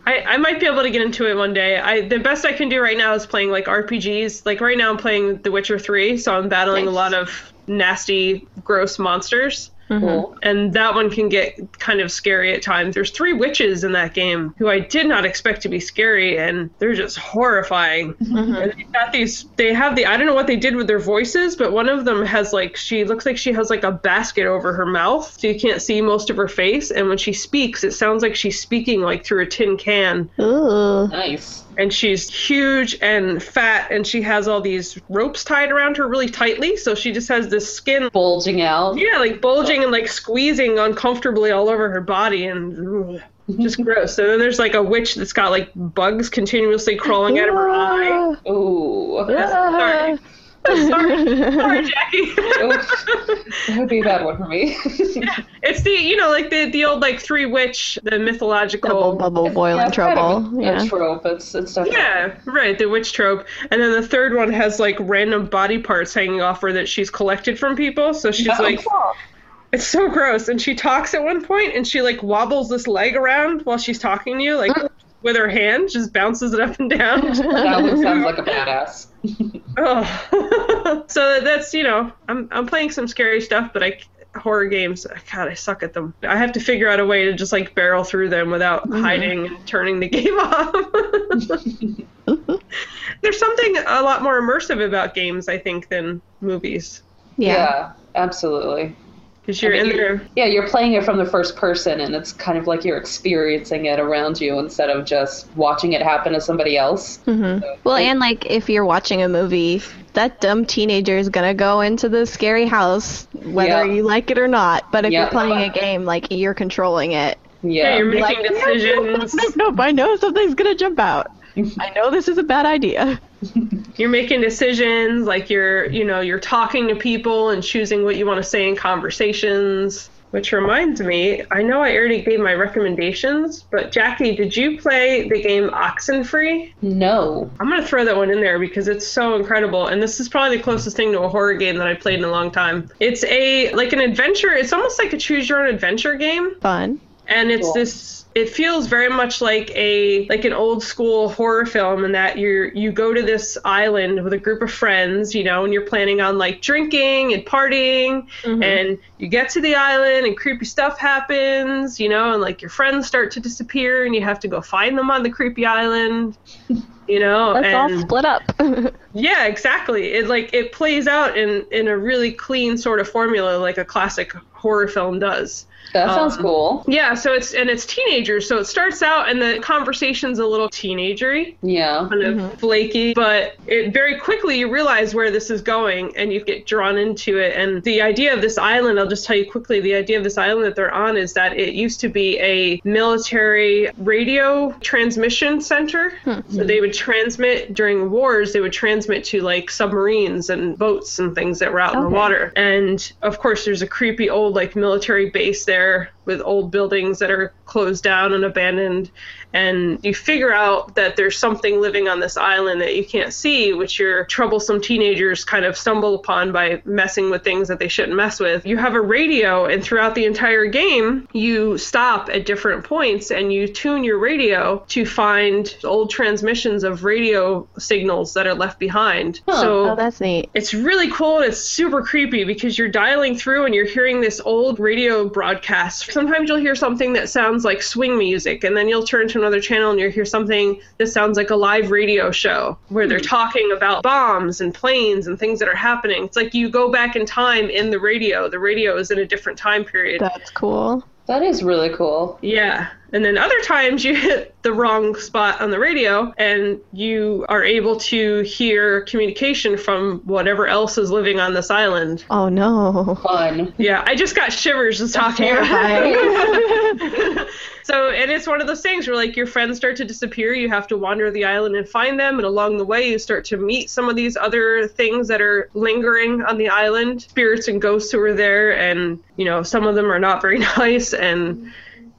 I, I might be able to get into it one day. I the best I can do right now is playing like RPGs. Like right now I'm playing The Witcher 3, so I'm battling a lot of nasty, gross monsters. Mm-hmm. Cool. and that one can get kind of scary at times. There's three witches in that game who I did not expect to be scary, and they're just horrifying. Mm-hmm. And they've got these. They have the. I don't know what they did with their voices, but one of them has like she looks like she has like a basket over her mouth, so you can't see most of her face. And when she speaks, it sounds like she's speaking like through a tin can. Ooh. Nice. And she's huge and fat, and she has all these ropes tied around her really tightly, so she just has this skin Bulging out. yeah, like bulging and like squeezing uncomfortably all over her body and just gross. So then there's like a witch that's got like bugs continuously crawling out of her eye. Ooh. Sorry, sorry, Jackie. Oof. that would be a bad one for me. yeah. it's the you know like the the old like three witch, the mythological. Double bubble boil Yeah, in it's kind of trouble. a- Yeah. A trope. It's, it's definitely. Yeah, right, the witch trope. And then the third one has like random body parts hanging off her that she's collected from people. So she's Oh, like cool. It's so gross. And she talks at one point and she like wobbles this leg around while she's talking to you, like mm. with her hand, just bounces it up and down. That one sounds like a badass. Oh. so that's, you know, I'm I'm playing some scary stuff, but I horror games, uh, god, I suck at them. I have to figure out a way to just like barrel through them without mm-hmm. hiding and turning the game off. There's something a lot more immersive about games, I think, than movies. yeah. absolutely. Because you're I mean, in there. Yeah, you're playing it from the first person, and it's kind of like you're experiencing it around you instead of just watching it happen to somebody else. hmm Well, and like if you're watching a movie, that dumb teenager is gonna go into the scary house, whether Yeah. you like it or not. But if Yeah. you're playing a game, like you're controlling it. Yeah, Yeah, you're making Like, decisions. Nope, nope, I know something's gonna jump out. I know this is a bad idea. you're making decisions like you're you know you're talking to people and choosing what you want to say in conversations which reminds me i know i already gave my recommendations but jackie did you play the game oxenfree no. i'm going to throw that one in there because it's so incredible and this is probably the closest thing to a horror game that i played in a long time it's a like an adventure it's almost like a choose your own adventure game Fun. and it's Cool. this it feels very much like a like an old school horror film in that you're you go to this island with a group of friends you know and you're planning on like drinking and partying mm-hmm. and you get to the island and creepy stuff happens you know and like your friends start to disappear and you have to go find them on the creepy island you know Let's all split up. yeah, exactly. It like it plays out in in a really clean sort of formula like a classic horror film does. That sounds Um, cool. Yeah, so it's and it's teenagers, so it starts out and the conversation's a little teenagery, Yeah. kind of flaky, but it very quickly you realize where this is going and you get drawn into it. And the idea of this island, I'll just tell you quickly, the idea of this island that they're on is that it used to be a military radio transmission center. So they would transmit during wars, they would transmit to like submarines and boats and things that were out in the water. And of course, there's a creepy old like military base there with old buildings that are closed down and abandoned. And you figure out that there's something living on this island that you can't see, which your troublesome teenagers kind of stumble upon by messing with things that they shouldn't mess with. You have a radio, and throughout the entire game, you stop at different points and you tune your radio to find old transmissions of radio signals that are left behind. Huh. So oh, that's neat. it's really cool and it's super creepy because you're dialing through and you're hearing this old radio broadcast. Sometimes you'll hear something that sounds like swing music, and then you'll turn to another channel and you'll hear something that sounds like a live radio show where they're hmm. talking about bombs and planes and things that are happening. It's like you go back in time in the radio. The radio is in a different time period. That's cool. That is really cool. Yeah. And then other times you hit the wrong spot on the radio and you are able to hear communication from whatever else is living on this island. Oh no. Fun. Yeah, I just got shivers just talking about it. so, and it's one of those things where like your friends start to disappear, you have to wander the island and find them, and along the way you start to meet some of these other things that are lingering on the island, spirits and ghosts who are there, and you know some of them are not very nice and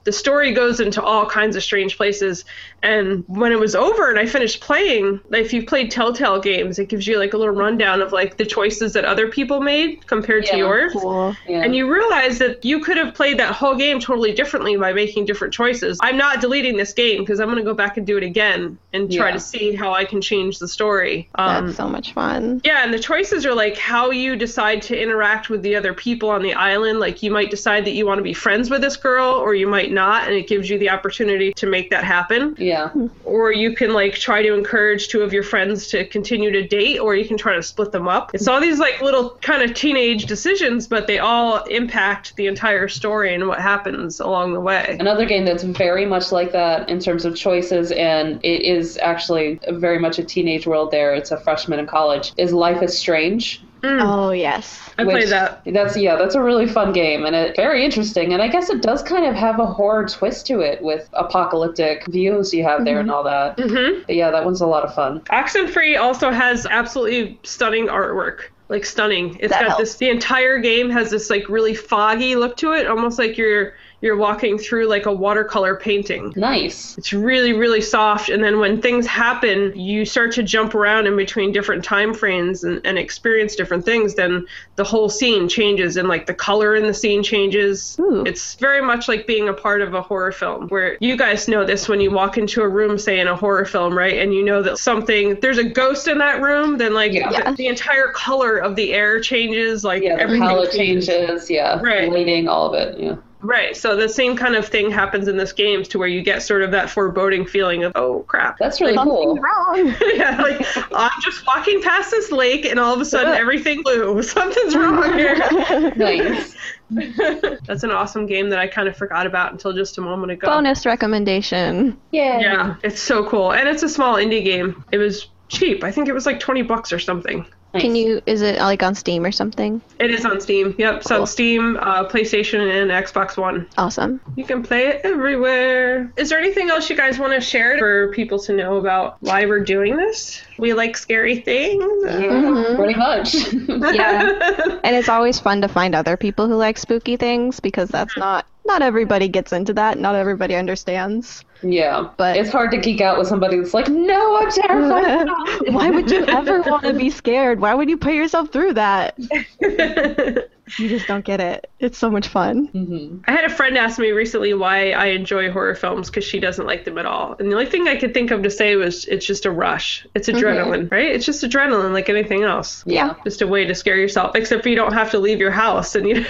the story goes into all kinds of strange places. And when it was over and I finished playing, if you've played Telltale games, it gives you like a little rundown of like the choices that other people made compared to yours. Cool. Yeah. And you realize that you could have played that whole game totally differently by making different choices. I'm not deleting this game because I'm going to go back and do it again and try Yeah. to see how I can change the story. Um, That's so much fun. yeah, and the choices are like how you decide to interact with the other people on the island. Like you might decide that you want to be friends with this girl or you might not, and it gives you the opportunity to make that happen. yeah. Or you can like try to encourage two of your friends to continue to date, or you can try to split them up. It's all these like little kind of teenage decisions, but they all impact the entire story and what happens along the way. Another game that's very much like that in terms of choices, and it is actually very much a teenage world there. It's a freshman in college. Is Life is Strange. Oh yes. I which- played that. That's yeah, that's a really fun game and it very interesting. And I guess it does kind of have a horror twist to it with apocalyptic views you have there and all that. hmm But yeah, that one's a lot of fun. Accent Oxenfree also has absolutely stunning artwork. Like stunning. It's That got this the entire game has this like really foggy look to it, almost like you're you're walking through like a watercolor painting. Nice. It's really, really soft. And then when things happen, you start to jump around in between different time frames and, and experience different things. Then the whole scene changes and like the color in the scene changes. Ooh. It's very much like being a part of a horror film where you guys know this when you walk into a room, say in a horror film, right? And you know that something, there's a ghost in that room, then like Yeah. the, the entire color of the air changes. Like Yeah, the everything palette changes. Yeah, Right. lighting, all of it. Yeah. Right. So the same kind of thing happens in this game to where you get sort of that foreboding feeling of, oh crap. That's really cool. Something's wrong. yeah, like I'm just walking past this lake and all of a sudden everything blue. Something's wrong here. Nice. That's an awesome game that I kind of forgot about until just a moment ago. Bonus recommendation. Yeah. Yeah, it's so cool. And it's a small indie game. It was cheap. I think it was like 20 bucks or something. Nice. Can you? Is it like on Steam or something? It is on Steam. Yep, it's Cool. on Steam, uh, PlayStation, and Xbox One. Awesome. You can play it everywhere. Is there anything else you guys want to share for people to know about why we're doing this? We like scary things. Yeah, pretty much. Yeah. And it's always fun to find other people who like spooky things because that's not not everybody gets into that. Not everybody understands. Yeah. But- it's hard to geek out with somebody that's like, no, I'm terrified. Why would you ever want to be scared? Why would you put yourself through that? You just don't get it. It's so much fun. hmm I had a friend ask me recently why I enjoy horror films because she doesn't like them at all. And the only thing I could think of to say was it's just a rush. It's adrenaline, right? It's just adrenaline like anything else. Yeah. Just a way to scare yourself, except you don't have to leave your house and you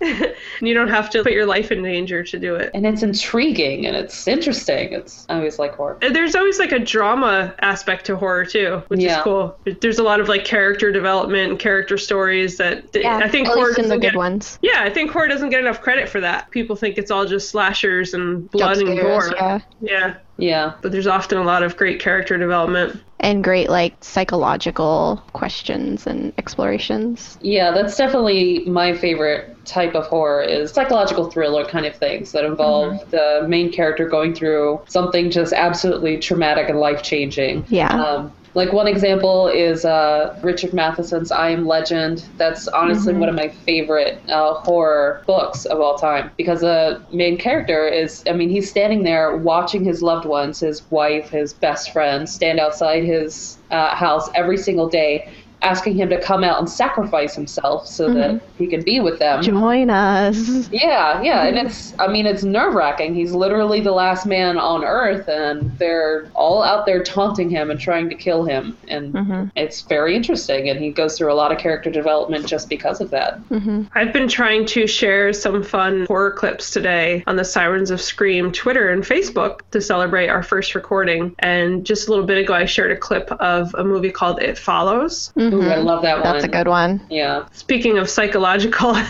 and you don't have to put your life in danger to do it. And it's intriguing and it's interesting. It's I always like horror. There's always like a drama aspect to horror too, which Yeah. is cool. There's a lot of like character development and character stories that Yeah, I think at horror least in the good get ones. Yeah, I think horror doesn't get enough credit for that. People think it's all just slashers and blood Jump and scares, gore. yeah. Yeah, Yeah. but there's often a lot of great character development. And great like psychological questions and explorations. Yeah, that's definitely my favorite type of horror is psychological thriller kind of things that involve the main character going through something just absolutely traumatic and life changing. Yeah. Um, like one example is uh, Richard Matheson's I Am Legend. That's honestly one of my favorite uh, horror books of all time because the main character is, I mean, he's standing there watching his loved ones, his wife, his best friend, stand outside his uh, house every single day, asking him to come out and sacrifice himself so that he can be with them. Join us. Yeah, yeah, and it's I mean it's nerve wracking. He's literally the last man on Earth, and they're all out there taunting him and trying to kill him, and Mhm. it's very interesting. And he goes through a lot of character development just because of that. hmm I've been trying to share some fun horror clips today on the Sirens of Scream Twitter and Facebook to celebrate our first recording. And just a little bit ago, I shared a clip of a movie called It Follows. Ooh, I love that one. Mm-hmm. That's a good one. Yeah, Speaking of psychological.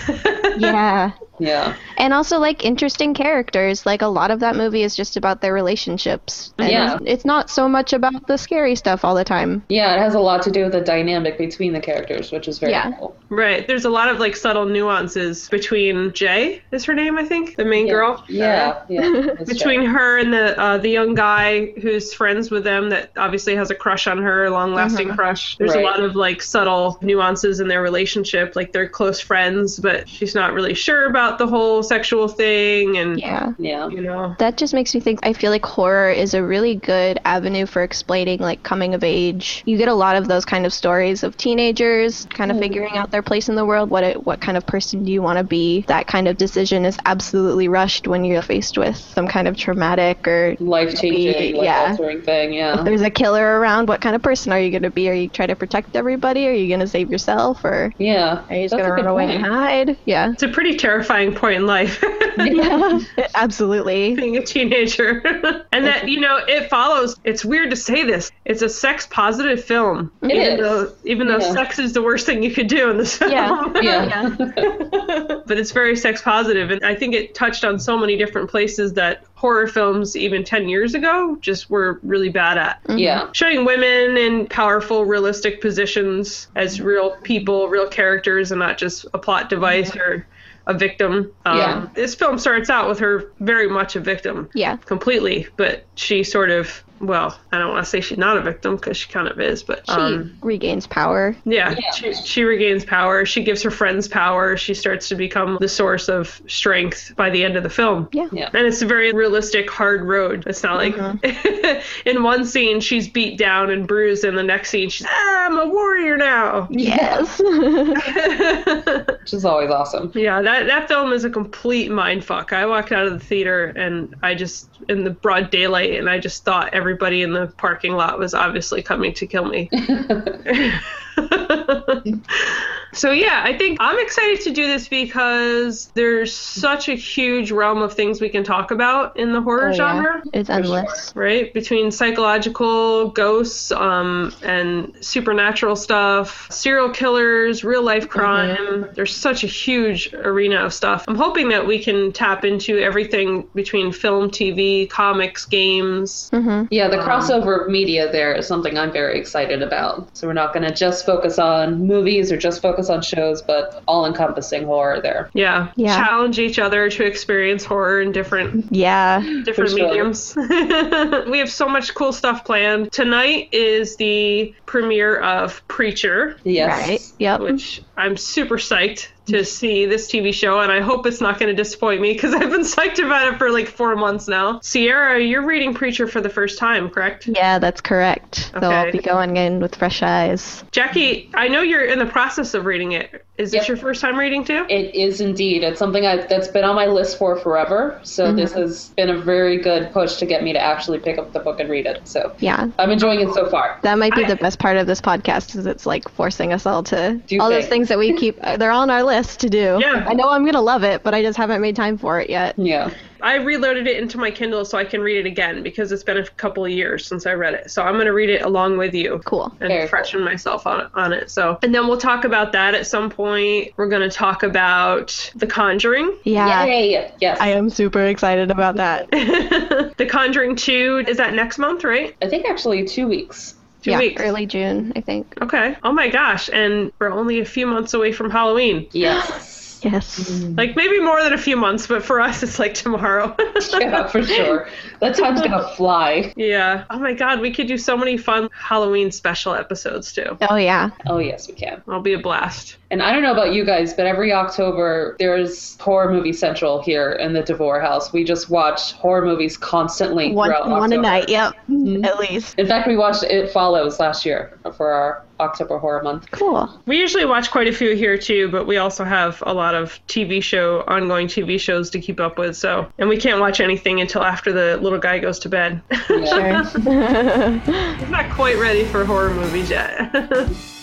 Yeah. Yeah, And also like interesting characters. Like a lot of that movie is just about their relationships. And Yeah. It's not so much about the scary stuff all the time. yeah. It has a lot to do with the dynamic between the characters, which is very Yeah. cool. Right. There's a lot of like subtle nuances between Jay, is her name, I think, the main Yeah. girl. Yeah, yeah. that's Between true. her and the uh, the young guy who's friends with them that obviously has a crush on her, a long lasting crush. There's Right. a lot of like subtle nuances in their relationship, like they're close friends, but she's not really sure about about the whole sexual thing and Yeah. Yeah. you know. That just makes me think I feel like horror is a really good avenue for explaining like coming of age. You get a lot of those kind of stories of teenagers kind of mm-hmm. figuring out their place in the world. What it, what kind of person do you want to be? That kind of decision is absolutely rushed when you're faced with some kind of traumatic or Life changing, life Yeah. altering thing. Yeah. if there's a killer around. What kind of person are you going to be? Are you trying to protect everybody? Are you going to save yourself or Yeah. are you just going to run away point. and hide? Yeah. It's a pretty terrifying point in life. Yeah. Absolutely. being a teenager. and that, you know, it follows it's weird to say this. It's a sex positive film. It even is. though even though Yeah. sex is the worst thing you could do in this film. Yeah. Yeah. but it's very sex positive and I think it touched on so many different places that horror films even 10 years ago just were really bad at. Mm-hmm. yeah. Showing women in powerful, realistic positions as real people, real characters, and not just a plot device or a victim. Um, Yeah. This film starts out with her very much a victim Yeah. completely, but she sort of, well, I don't want to say she's not a victim because she kind of is, but She um, regains power. yeah, Yeah. She, she regains power. She gives her friends power. She starts to become the source of strength by the end of the film. Yeah. Yeah. And it's a very realistic, hard road. It's not like Mm-hmm. in one scene she's beat down and bruised, and the next scene she's, ah, I'm a warrior now. Yes. Which is always awesome. Yeah, that, that film is a complete mind fuck. I walked out of the theater and I just, in the broad daylight, and I just thought everybody in the parking lot was obviously coming to kill me. so, yeah, I think I'm excited to do this because there's such a huge realm of things we can talk about in the horror Oh, yeah. genre. It's endless. Right between psychological ghosts um, and supernatural stuff, serial killers, real life crime. There's such a huge arena of stuff. I'm hoping that we can tap into everything between film, TV, comics, games. hmm Yeah, the crossover of media there is something I'm very excited about. So we're not going to just focus on movies or just focus on shows, but all encompassing horror there. Yeah. Yeah. challenge each other to experience horror in different Yeah. different sure. mediums. we have so much cool stuff planned. Tonight is the premiere of Preacher. Yes. Right. Yep. which I'm super psyched to mm-hmm. see this TV show, and I hope it's not going to disappoint me because I've been psyched about it for like four months now. Sierra, you're reading Preacher for the first time, correct? Yeah, that's correct. So I'll Okay. be going in with fresh eyes. Jackie, I know you're in the process of reading it. Is this your first time reading too? It is indeed. It's something I, that's been on my list for forever. So mm-hmm. this has been a very good push to get me to actually pick up the book and read it. So Yeah. I'm enjoying it so far. That might be I- the best part of this podcast is it's like forcing us all to Do all those things. things that we keep they're all on our list to do. Yeah. I know I'm gonna love it, but I just haven't made time for it yet. Yeah. I reloaded it into my Kindle so I can read it again because it's been a couple of years since I read it. So I'm going to read it along with you. Cool. and Very cool. freshen myself on, on it. So, and then we'll talk about that at some point. We're going to talk about The Conjuring. Yeah. Yay! Yes. I am super excited about that. the Conjuring 2 is that next month, right? I think actually two weeks. Two yeah, weeks. early June, I think. Okay. Oh my gosh. And we're only a few months away from Halloween. Yes. Yes. Mm. Like maybe more than a few months, but for us, it's like tomorrow. yeah, for sure. That time's gonna fly. yeah. Oh my God. We could do so many fun Halloween special episodes too. Oh yeah. Oh yes, we can. I'll be a blast. And I don't know about you guys, but every October there's horror movie central here in the Devore house. We just watch horror movies constantly One throughout one a night, yep. Mm-hmm. At least. In fact, we watched It Follows last year for our October horror month. Cool. We usually watch quite a few here too, but we also have a lot of TV show, ongoing TV shows to keep up with. So, and we can't watch anything until after the little guy goes to bed. Yeah. Sure. He's not quite ready for horror movies yet.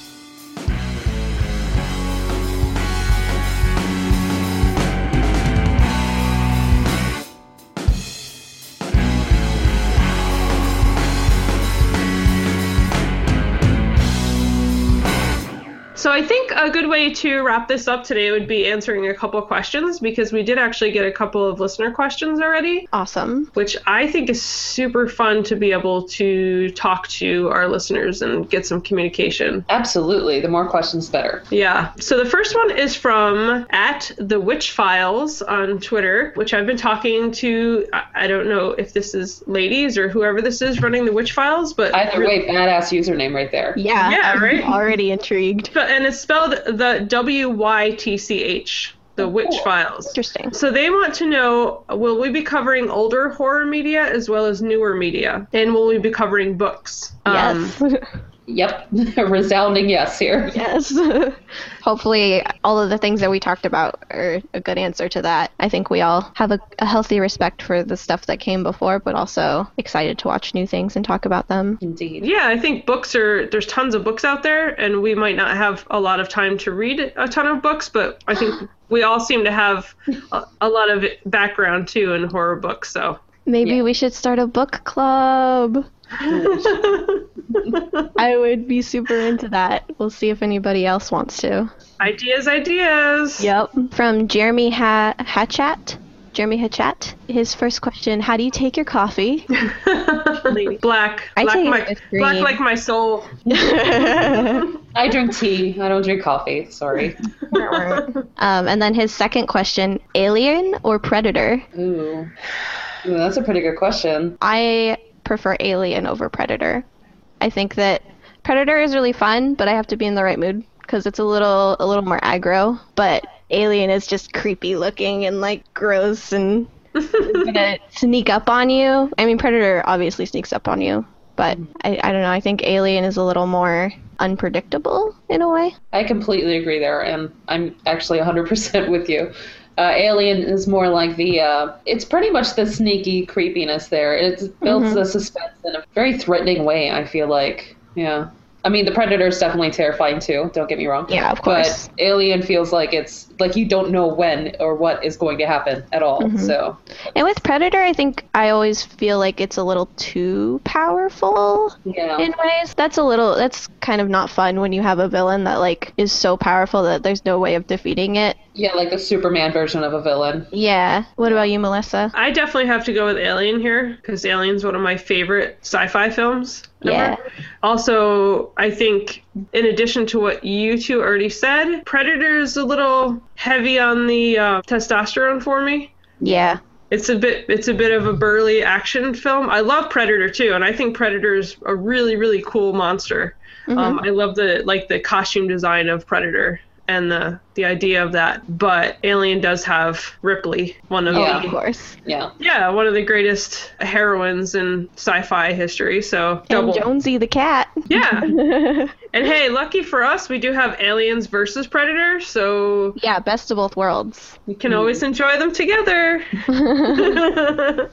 I think a good way to wrap this up today would be answering a couple questions because we did actually get a couple of listener questions already, awesome. which I think is super fun to be able to talk to our listeners and get some communication. Absolutely. The more questions, better. Yeah. So the first one is from at the Wytch Files on Twitter, which I've been talking to. I- I don't know if this is ladies or whoever this is running the Wytch Files, but Either way, badass username right there. Yeah. Yeah, I'm right? Already intrigued. But- and it's spelled the W Y T C H. the Wytch cool. Files. Interesting. So they want to know will we be covering older horror media as well as newer media? And will we be covering books? Um, Yes. Yep, a resounding yes here. yes. Hopefully, all of the things that we talked about are a good answer to that. I think we all have a, a healthy respect for the stuff that came before, but also excited to watch new things and talk about them. Indeed. yeah, I think books are there's tons of books out there, and we might not have a lot of time to read a ton of books, but I think we all seem to have a, a lot of background too in horror books. So Maybe Yeah. we should start a book club. I would be super into that. We'll see if anybody else wants to. ideas, ideas. Yep. From Jeremy ha- Hatchat. Jeremy Hatchat. His first question How do you take your coffee? black, I black, take my, black like my soul. I drink tea. I don't drink coffee. Sorry. um, and then his second question Alien or Predator? Ooh. Ooh, that's a pretty good question. I prefer Alien over Predator. I think that Predator is really fun, but I have to be in the right mood because it's a little a little more aggro. But Alien is just creepy looking and like gross and gonna sneak up on you. I mean, Predator obviously sneaks up on you, but I, I don't know. I think Alien is a little more unpredictable in a way. I completely agree there, and I'm actually 100% with you. Uh, Alien is more like the, uh, it's pretty much the sneaky creepiness there. It builds the suspense in a very threatening way, I feel like. Yeah. I mean, the Predator is definitely terrifying too, don't get me wrong. Yeah, of course. But Alien feels like it's, like you don't know when or what is going to happen at all. Mm-hmm. So, And with Predator, I think I always feel like it's a little too powerful. yeah. in ways that's a little that's kind of not fun when you have a villain that like is so powerful that there's no way of defeating it Yeah, like the Superman version of a villain. yeah what about you melissa I definitely have to go with Alien here because Alien's one of my favorite sci-fi films. ever. Yeah. Also, I think in addition to what you two already said, Predator's a little heavy on the uh, testosterone for me. yeah It's a bit it's a bit of a burly action film. I love Predator too, and I think Predator is a really really cool monster. Um, I love the like the costume design of Predator and the the idea of that. But Alien does have Ripley, one of oh, Yeah. of the course Yeah. yeah one of the greatest heroines in sci-fi history. So double and jonesy the cat yeah. and hey, lucky for us, we do have Aliens versus Predator, so yeah best of both worlds we can always enjoy them together.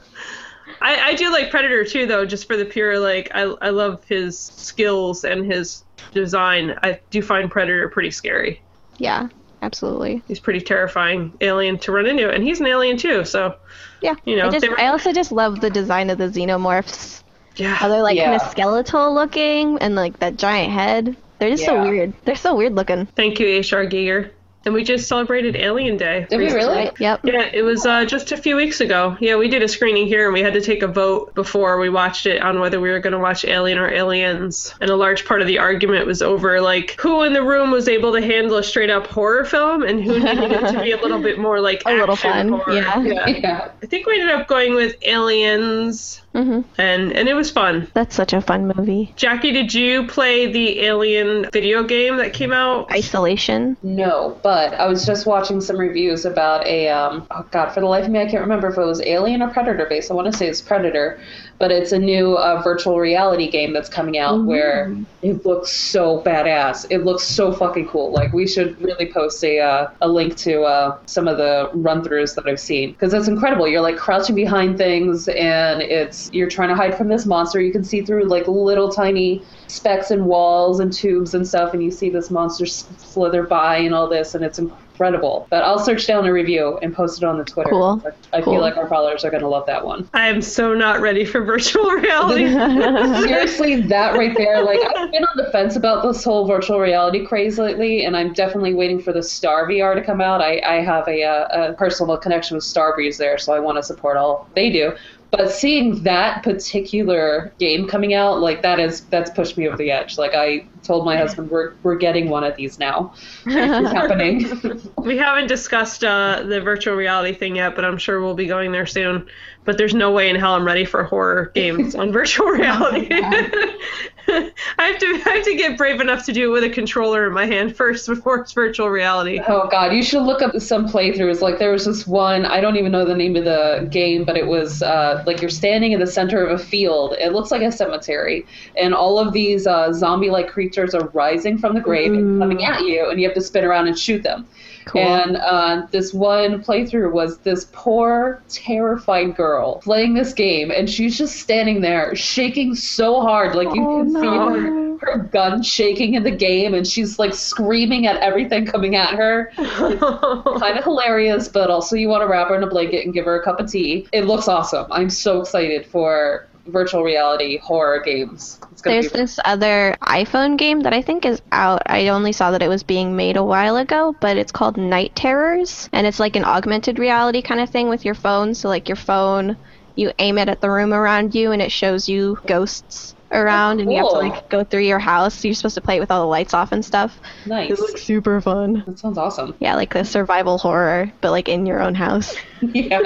I, I do like Predator too, though, just for the pure like I I love his skills and his design. I do find Predator pretty scary. Yeah absolutely He's pretty terrifying alien to run into, and he's an alien too. So yeah You know, I, just, were- I also just love the design of the xenomorphs Yeah. how yeah, they're like kind of skeletal looking and like that giant head they're just so weird they're so weird looking thank you, H.R. Giger. And we just celebrated Alien Day. Did we really? yep Yeah, it was uh, just a few weeks ago. Yeah, we did a screening here and we had to take a vote before we watched it on whether we were going to watch Alien or Aliens. And a large part of the argument was over like who in the room was able to handle a straight up horror film and who needed it to be a little bit more like A little fun, horror. yeah. Yeah. I think we ended up going with Aliens hmm and and it was fun. that's such a fun movie Jackie, did you play the Alien video game that came out? isolation No, but I was just watching some reviews about a um oh god, for the life of me I can't remember if it was Alien or Predator based. I want to say it's Predator, but it's a new uh, virtual reality game that's coming out where it looks so badass. It looks so fucking cool. Like we should really post a uh, a link to uh, some of the run-throughs that I've seen because it's incredible. You're like crouching behind things and it's you're trying to hide from this monster. You can see through like little tiny specks and walls and tubes and stuff, and you see this monster slither by and all this, and it's incredible. But I'll search down a review and post it on the Twitter. Cool. I Cool. feel like our followers are going to love that one. I am so not ready for virtual reality. Seriously, that right there, like I've been on the fence about this whole virtual reality craze lately, and I'm definitely waiting for the Star VR to come out. I, I have a, uh, a personal connection with Starbreeze there, so I want to support all they do. But seeing that particular game coming out, like that is that's pushed me over the edge. Like I told my husband, we're we're getting one of these now. It's happening. We haven't discussed uh, the virtual reality thing yet, but I'm sure we'll be going there soon. But there's no way in hell I'm ready for horror games on virtual reality. I have to I have to get brave enough to do it with a controller in my hand first before it's virtual reality. Oh god, you should look up some playthroughs. Like there was this one, I don't even know the name of the game, but it was uh, like you're standing in the center of a field. It looks like a cemetery, and all of these uh, zombie-like creatures are rising from the grave and coming at you, and you have to spin around and shoot them. Cool. And uh, this one playthrough was this poor, terrified girl playing this game, and she's just standing there shaking so hard, like you Oh, can see her, her gun shaking in the game, and she's like screaming at everything coming at her. Kind of hilarious, but also you want to wrap her in a blanket and give her a cup of tea. It looks awesome. I'm so excited for virtual reality horror games. It's gonna There's be this other iPhone game that I think is out. I only saw that it was being made a while ago, but it's called Night Terrors, and it's like an augmented reality kind of thing with your phone. So like your phone, you aim it at the room around you, and it shows you ghosts around, and you have to oh, like go through your house. You're supposed to play it with all the lights off and stuff. nice. It looks super fun. that sounds awesome. Yeah, like the survival horror, but like in your own house. yeah,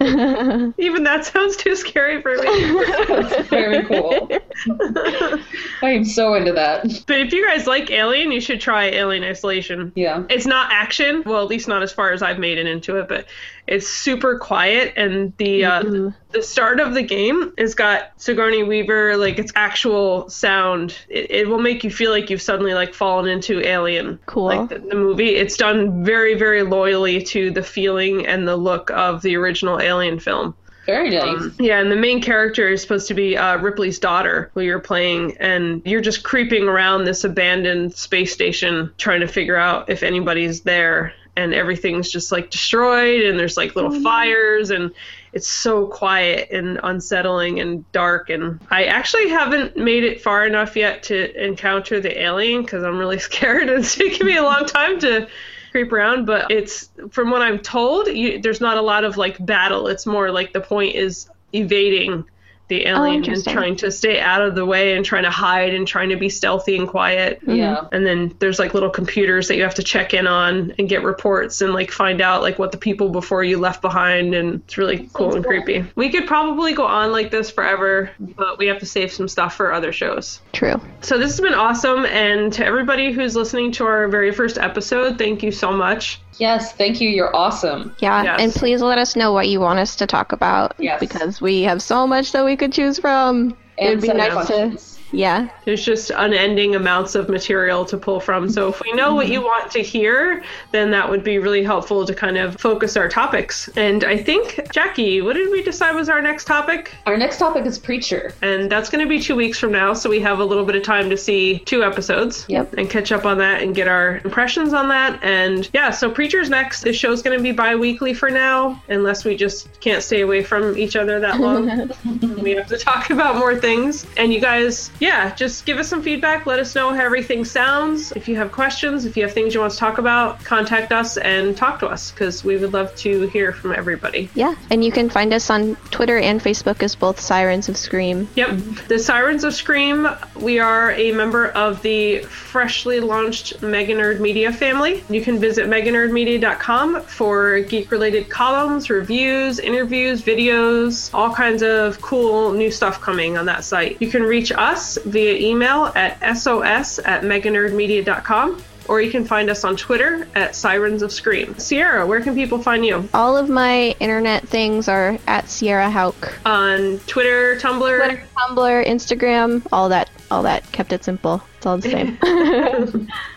Even that sounds too scary for me. that's very cool. I am so into that. but if you guys like Alien, you should try Alien Isolation. Yeah. It's not action, well, at least not as far as I've made it into it, but it's super quiet. And the uh, Ooh. the start of the game has got Sigourney Weaver, like its actual sound. It, it will make you feel like you've suddenly like fallen into Alien. Cool. Like the, the movie, it's done very, very loyally to the feeling and the look of the original Alien film. Very nice. Um, yeah, and the main character is supposed to be uh, Ripley's daughter, who you're playing, and you're just creeping around this abandoned space station trying to figure out if anybody's there, and everything's just like destroyed, and there's like little fires, and it's so quiet and unsettling and dark. And I actually haven't made it far enough yet to encounter the alien because I'm really scared. It's taking me a long time to creep around, but it's from what I'm told, you, there's not a lot of like battle. It's more like the point is evading the oh, alien and trying to stay out of the way and trying to hide and trying to be stealthy and quiet. Mm-hmm. yeah. And then there's like little computers that you have to check in on and get reports and like find out like what the people before you left behind and it's really cool and creepy. We could probably go on like this forever, but we have to save some stuff for other shows. True. So this has been awesome and to everybody who's listening to our very first episode, thank you so much. Yes. Thank you. You're awesome. Yeah, Yes. and please let us know what you want us to talk about Yes. because we have so much that we could choose from. And It'd be nice to Yeah. There's just unending amounts of material to pull from. So if we know what you mm-hmm. want to hear, then that would be really helpful to kind of focus our topics. And I think, Jackie, what did we decide was our next topic? Our next topic is Preacher. And that's going to be two weeks from now, so we have a little bit of time to see two episodes. Yep. And catch up on that and get our impressions on that. And yeah, so Preacher's next. This show's going to be bi weekly for now, unless we just can't stay away from each other that long. we have to talk about more things. And you guys, yeah, just give us some feedback. Let us know how everything sounds. If you have questions, if you have things you want to talk about, contact us and talk to us because we would love to hear from everybody. Yeah. And you can find us on Twitter and Facebook as both Sirens of Scream. Yep. The Sirens of Scream, we are a member of the freshly launched Mega Nerd Media family. You can visit meganerdmedia.com for geek related columns, reviews, interviews, videos, all kinds of cool new stuff coming on that site. You can reach us via email at sos at meganerdmedia.com. Or you can find us on Twitter at Sirens of Scream. Sierra, where can people find you? All of my internet things are at Sierra Hauk. On Twitter, Tumblr, Twitter, Tumblr, Instagram, all that all that kept it simple. It's all the same.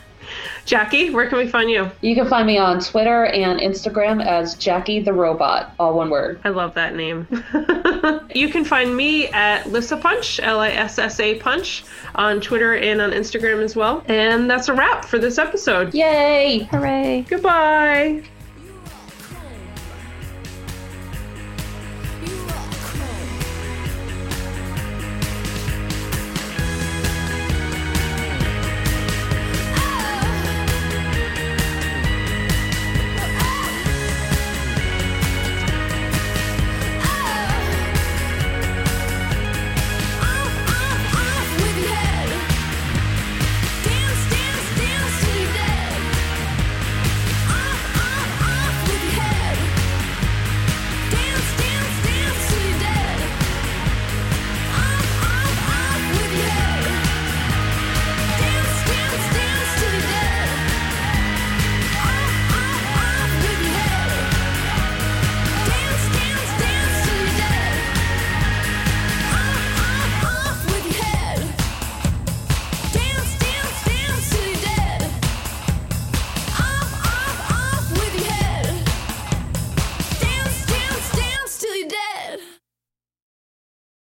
Jackie, where can we find you? You can find me on Twitter and Instagram as Jackie the Robot, all one word. I love that name. you can find me at Lissa Punch, L I S S A Punch, on Twitter and on Instagram as well. And that's a wrap for this episode. Yay! Hooray. Goodbye.